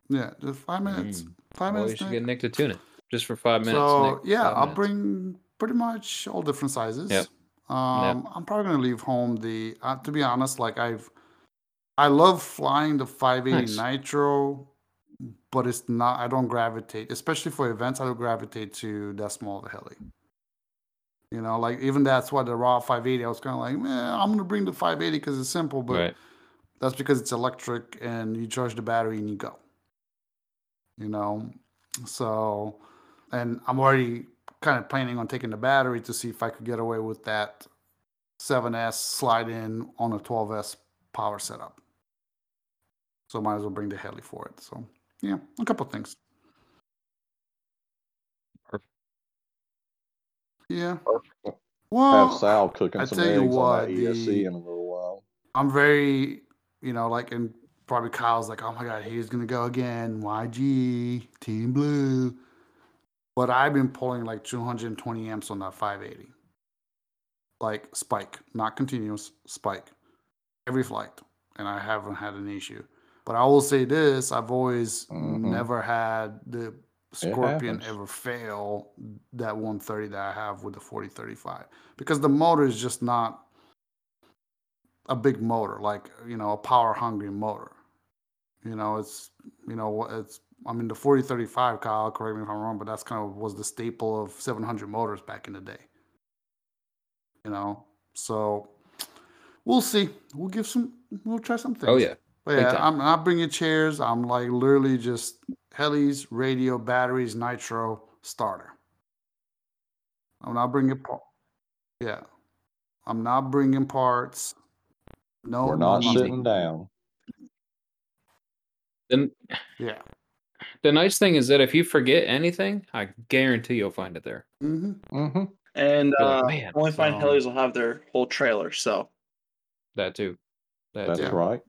Yeah, just five minutes. Mm. Five well, you minutes. should Nick. get Nick to tune it just for five minutes. So Nick. yeah, I'll bring pretty much all different sizes. Yep. Um, I'm probably gonna leave home the. Uh, to be honest, like I've, I love flying the 580 Nice. Nitro, but it's not. I don't gravitate, especially for events. I don't gravitate to that small of a heli. You know, like even that's why the raw 580. I was kind of like, man, I'm gonna bring the 580 because it's simple, but right. that's because it's electric and you charge the battery and you go. You know, so, and I'm already kind of planning on taking the battery to see if I could get away with that 7S slide in on a 12S power setup. So might as well bring the heli for it. So yeah, a couple of things. Perfect. Yeah. Perfect. Have Sal cooking I some tell you eggs on that ESC the- in a little while. I'm very, you know, like, and probably Kyle's like, oh my God, he's going to go again. YG, Team Blue. But I've been pulling like 220 amps on that 580. Like spike, not continuous, spike. Every flight. And I haven't had an issue. But I will say this I've always Mhm. never had the Scorpion ever fail that 130 that I have with the 4035 because the motor is just not a big motor, like you know, a power hungry motor. You know, it's you know, it's. I mean, the forty thirty five, Kyle, correct me if I'm wrong, but that's kind of was the staple of seven hundred motors back in the day. You know, so we'll see. We'll give some. We'll try some things. Oh yeah. But yeah, time. I'm not bringing chairs. I'm like literally just helis, radio, batteries, nitro, starter. I'm not bringing part. Yeah, I'm not bringing parts. No, We're not nothing. sitting down. Then Yeah. The nice thing is that if you forget anything, I guarantee you'll find it there. hmm Mm-hmm. And You're like, uh, "Man, only fine so- helis will have their whole trailer. So That too. That That's too. Right.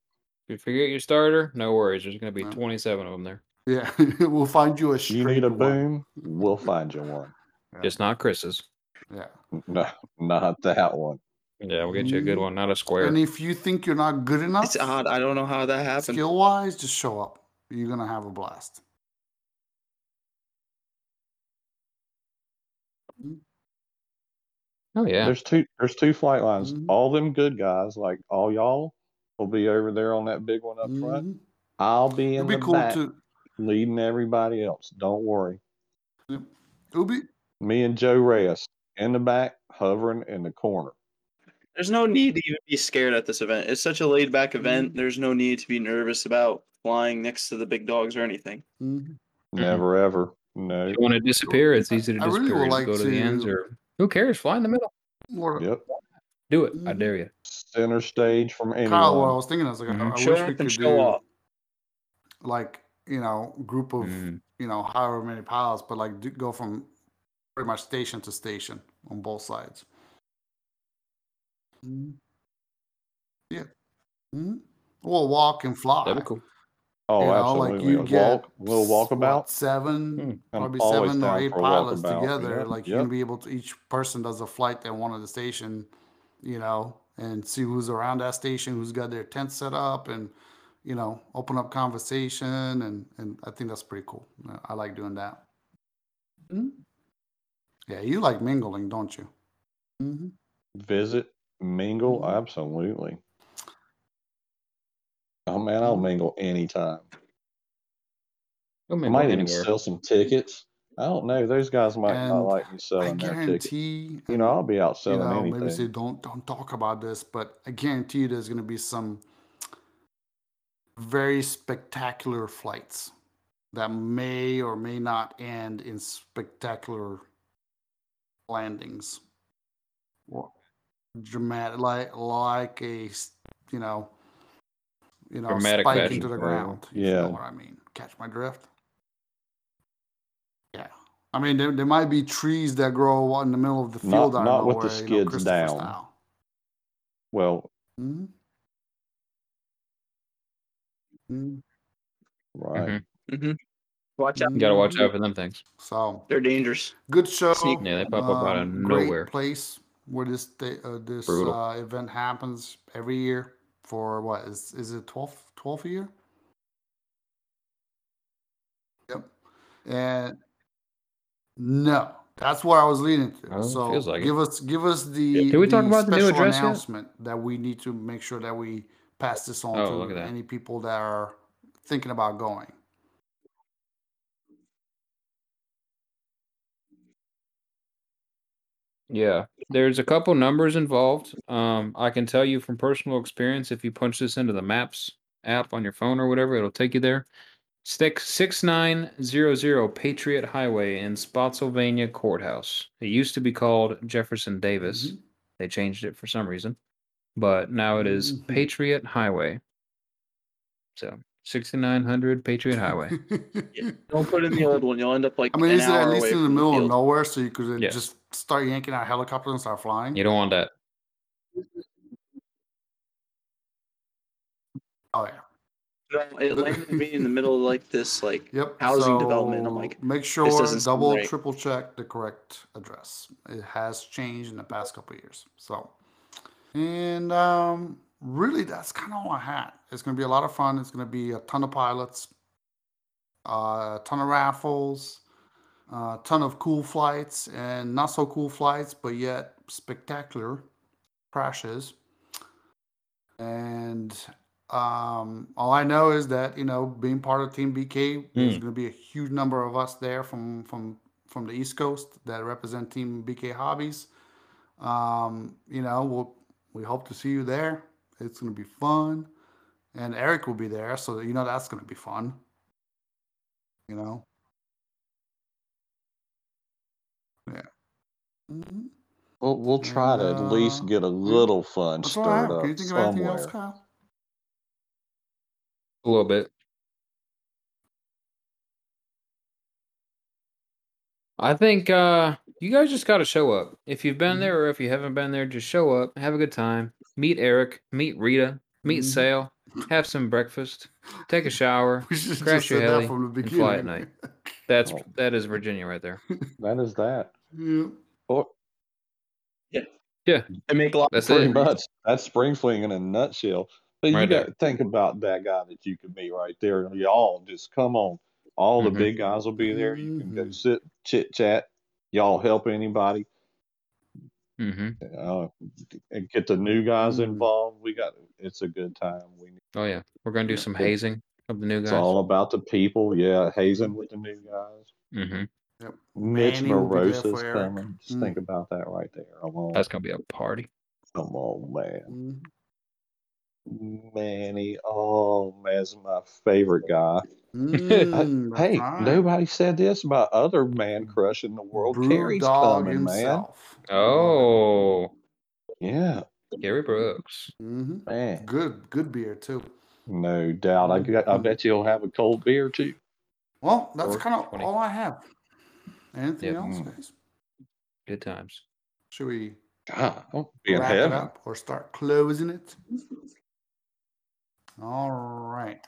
If you forget your starter, no worries. There's going to be Yeah. 27 of them there. Yeah, we'll find you a You need a straight one. boom, we'll find you one. Yeah. Just not Chris's. Yeah. No, not that one. Yeah, we'll get you a good one, not a square. And if you think you're not good enough, it's odd. I don't know how that happened. skill wise, just show up. You're gonna have a blast. Oh yeah. There's two. There's two flight lines. Mhm. All them good guys, like all y'all, will be over there on that big one up front. Mhm. I'll be in It'd be the cool back to. leading everybody else. Don't worry. It'll be Me and Joe Reyes in the back, hovering in the corner. There's no need to even be scared at this event. It's such a laid back event. There's no need to be nervous about flying next to the big dogs or anything. mhm. Never ever. No. If you want to disappear, it's easy to I really disappear. would like go to, the ends or who cares? Fly in the middle. Or, Yep. Do it. I Mhm. dare you. Center stage from anyone. Kyle, what I was thinking is like, I- Mhm. I, Show wish up we and could show do off. like you know group of Mhm. you know however many pilots, but like do, go from pretty much station to station on both sides. Mhm. Yeah. Mhm. Well, walk and fly. That'd be cool. Oh, you know, absolutely. like you a get walk, little walkabout. what, seven, Hmm. Probably seven or eight pilots together. Yep, Like you're yep. gonna be able to. Each person does a flight at one of the station, you know, and see who's around that station, who's got their tent set up, and you know, open up conversation, and and I think that's pretty cool. I like doing that. Mhm. Yeah, you like mingling, don't you? hmm Visit, mingle. Mhm. Absolutely. Oh man, I'll mingle anytime. Go I mingle might even anywhere. sell some tickets. I don't know. Those guys might not like me I selling their tickets. You know, I'll be out you selling know, anything. maybe say don't don't talk about this, but I guarantee you there's going to be some very spectacular flights that may or may not end in spectacular landings. Or dramatic, like like a you know, you know, Dramatic spike fashion. into the Uh, ground. if you yeah. know what I mean. Catch my drift. Yeah, I mean there, there might be trees that grow in the middle of the field. out of not with the nowhere, you know, skids down. style. Well, Mhm. Mhm. right. Mhm. hmm Watch out. You gotta watch out for them things. So They're dangerous. good show. Sneak- Yeah, they pop up out of um, great nowhere. place where this uh, this uh, event happens every year for what is is it 12 12 a year? Yep. And no, that's what I was leading to. Oh, so like it. give us give us the Did we talk the about the new address yet? announcement that we need to make sure that we pass this on Oh, to any people that are thinking about going. Yeah, there's a couple numbers involved. Um, I can tell you from personal experience, if you punch this into the Maps app on your phone or whatever, it'll take you there. Stick six nine zero zero Patriot Highway in Spotsylvania Courthouse. It used to be called Jefferson Davis. Mhm. They changed it for some reason, but now it is Mhm. Patriot Highway. So sixty nine hundred Patriot Highway. Don't put in the old one. You'll end up like I mean, is it at least in the from middle of nowhere so you could Yes. just start yanking out helicopters and start flying? You don't want that. Oh yeah. No, it landed me in the middle of like this, like Yep. housing development. I'm like, make sure doesn't sound double, right. triple check the correct address. It has changed in the past couple of years. So, and um, really, that's kind of all I had. It's going to be a lot of fun. It's going to be a ton of pilots, uh, a ton of raffles, a ton of cool flights, and not so cool flights, but yet spectacular crashes. And um, all I know is that you know, being part of Team BK, there's Mm. going to be a huge number of us there from from from the East Coast that represent Team BK Hobbies. Um, you know, we'll we hope to see you there. It's going to be fun, and Eric will be there, so you know that's going to be fun. You know. Yeah. hmm We'll we'll try And, to at least uh, get a little fun started all I have. stirred Can you up think of anything somewhere. else, Kyle? A little bit. I think uh, you guys just got to show up. If you've been Mhm. there or if you haven't been there, just show up, have a good time, meet Eric, meet Rita, meet Mhm. Sal, have some breakfast, take a shower, We should crash your said that heli, from the and beginning. fly at night. That's Oh. that is Virginia right there. That is that. yeah. Or They make a lot. That's pretty it. much that's spring fling in a nutshell. But you Right got there. to think about that guy that you could meet right there. Y'all just come on. All the big guys will be there. You can go Mhm. sit, chit chat. Y'all help anybody. hmm Uh, and get the new guys Mm. involved. We got it's a good time. We need- Oh yeah, we're gonna do some Cool. hazing of the new guys. it's all about the people. Yeah, hazing with the new guys. hmm Yep. Mitch Manny will be there for Morosa's coming. Just Mm. think about that right there. Come on, That's gonna be a party. come on, man. Mhm. Manny, oh, man's my favorite guy. Mm, hey, right. nobody said this about other man crush in the world. Brew Carrie's dog coming, man. Oh, Yeah, Gary Brooks. hmm man. Good, good beer too. No doubt. I, got- I bet you'll have a cold beer too. Well, that's kind of all I have. Anything Yep. else, Mm. guys? Good times. Should we God, I'll be in wrap it up or start closing it? All right.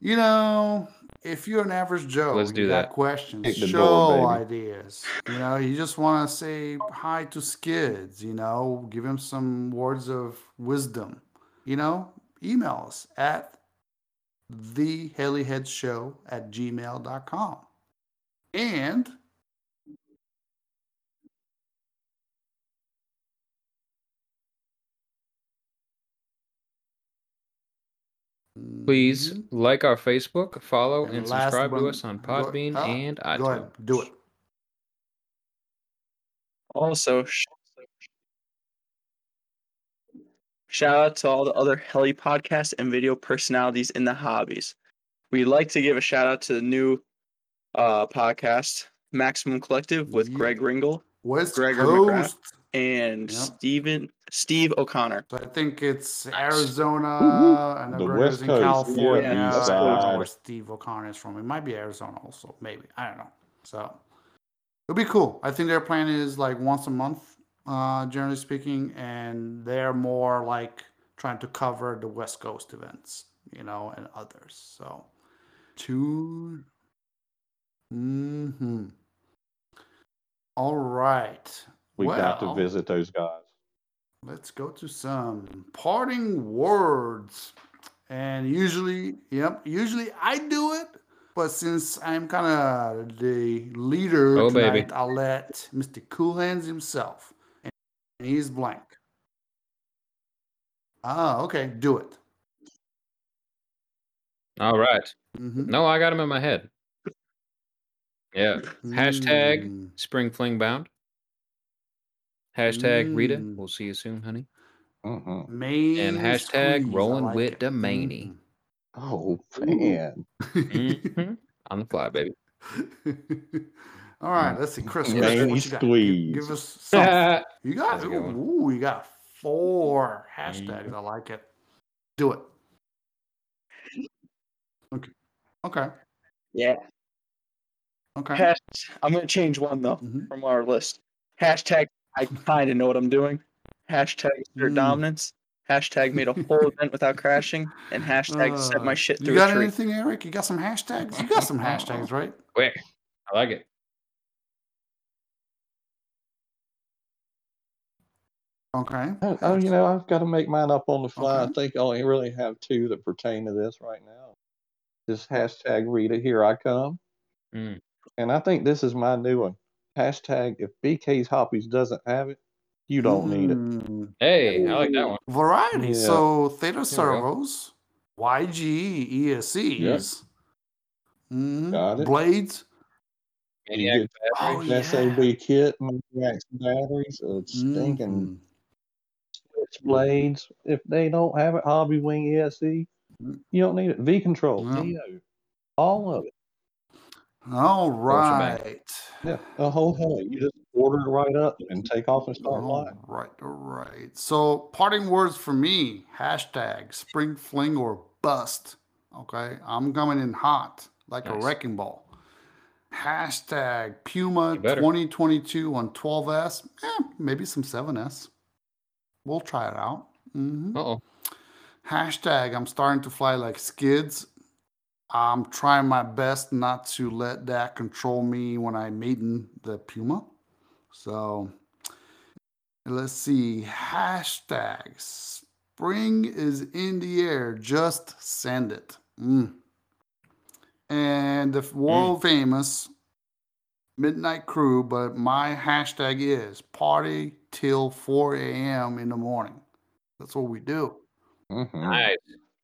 You know, if you're an average Joe, Let's do got that. questions, show door, ideas. You know, you just want to say hi to Skids. You know, give him some words of wisdom. You know, email us at the show at gmail.com. And Please Mhm. like our Facebook, follow, And and, subscribe one- to us on go- Podbean ah, and Go iTunes. ahead, do it. Also, shout out to all the other Heli podcast and video personalities in the hobbies. We'd like to give a shout out to the new uh, podcast, Maximum Collective, with Yeah. Greg Ringel, West Gregor Coast. And Yep. Steven Steve O'Connor. So I think it's Arizona and The the West West in Coast, California. yeah, I East side. where Steve O'Connor is from. It might be Arizona also, maybe. I don't know. So it'll be cool. I think their plan is like once a month, uh, generally speaking, and they're more like trying to cover the West Coast events, you know, and others. So two. Mm-hmm. All right. We got to visit those guys. Let's go to some parting words. And usually, yep, usually I do it. But since I'm kind of the leader Oh, tonight, baby. I'll let Mr. Cool Hands himself. And he's blank. Ah, okay, do it. All right. Mhm. No, I got him in my head. Yeah. Hashtag Mm. Spring Fling Bound. Hashtag Rita. Mm. We'll see you soon, honey. Uh-huh. Main hashtag squeeze, rolling like with it. the maney. Oh man. Mhm. On the fly, baby. All right, let's see, Chris. Manny Chris, what you got? Give, squeeze. give us something. You got That's a good one. ooh, you got four hashtags. I like it. Do it. Okay. Okay. Yeah. Okay. Hash- I'm gonna change one though Mhm. from our list. Hashtag I kind of know what I'm doing. Hashtag assert Mm. dominance. Hashtag made a whole event without crashing. And hashtag set my Uh, shit You through got a tree. anything, Eric? You got some hashtags? You got some hashtags, right? Quick. I like it. Okay. Oh, oh, you know, I've got to make mine up on the fly. Okay. I think I only really have two that pertain to this right now. This hashtag Rita, here I come. Mm. And I think this is my new one. Hashtag if BK's Hobbies doesn't have it, you don't need it. Mm, Hey, I like that one. Variety. Yeah. So Theta servos, YG ESCs, Got it. blades. You Maniac Oh, an yeah. SAB kit, Maniacs batteries, uh, stinking Mhm. switchblades. If they don't have it, Hobbywing ESC, you don't need it. V Control, Yeah. Neo, all of it. All shebang. right. Yeah, the whole thing. You just order it right up and take off and start All flying. right, all right. So, parting words for me hashtag spring fling or bust. Okay, I'm coming in hot like a wrecking ball. Hashtag Puma 2022 on 12S. Eh, maybe some 7S. We'll try it out. hmm Uh oh. Hashtag I'm starting to fly like skids. I'm trying my best not to let that control me when I'm maiden the Puma. So let's see. Hashtag spring is in the air. Just send it. Mm. And the world famous Midnight Crew, but my hashtag is party till 4 a.m. in the morning. That's what we do. Mhm. Nice.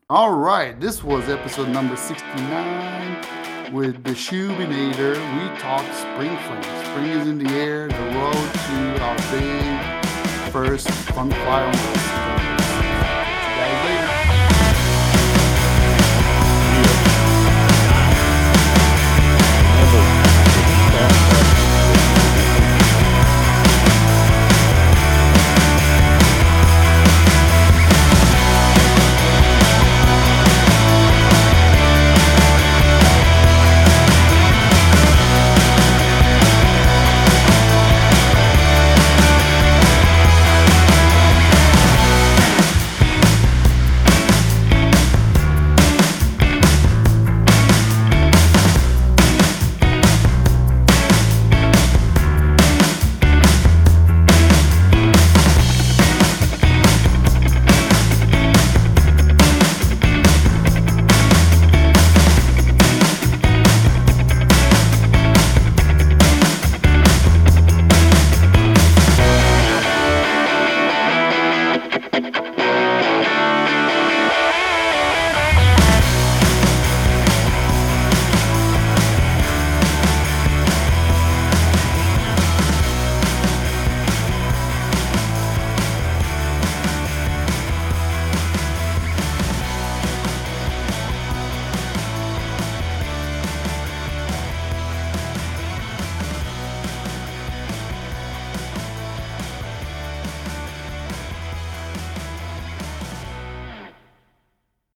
All right, this was episode number 69 with the Shoebinator. We talked spring fling. Spring is in the air, the road to our big first fun fly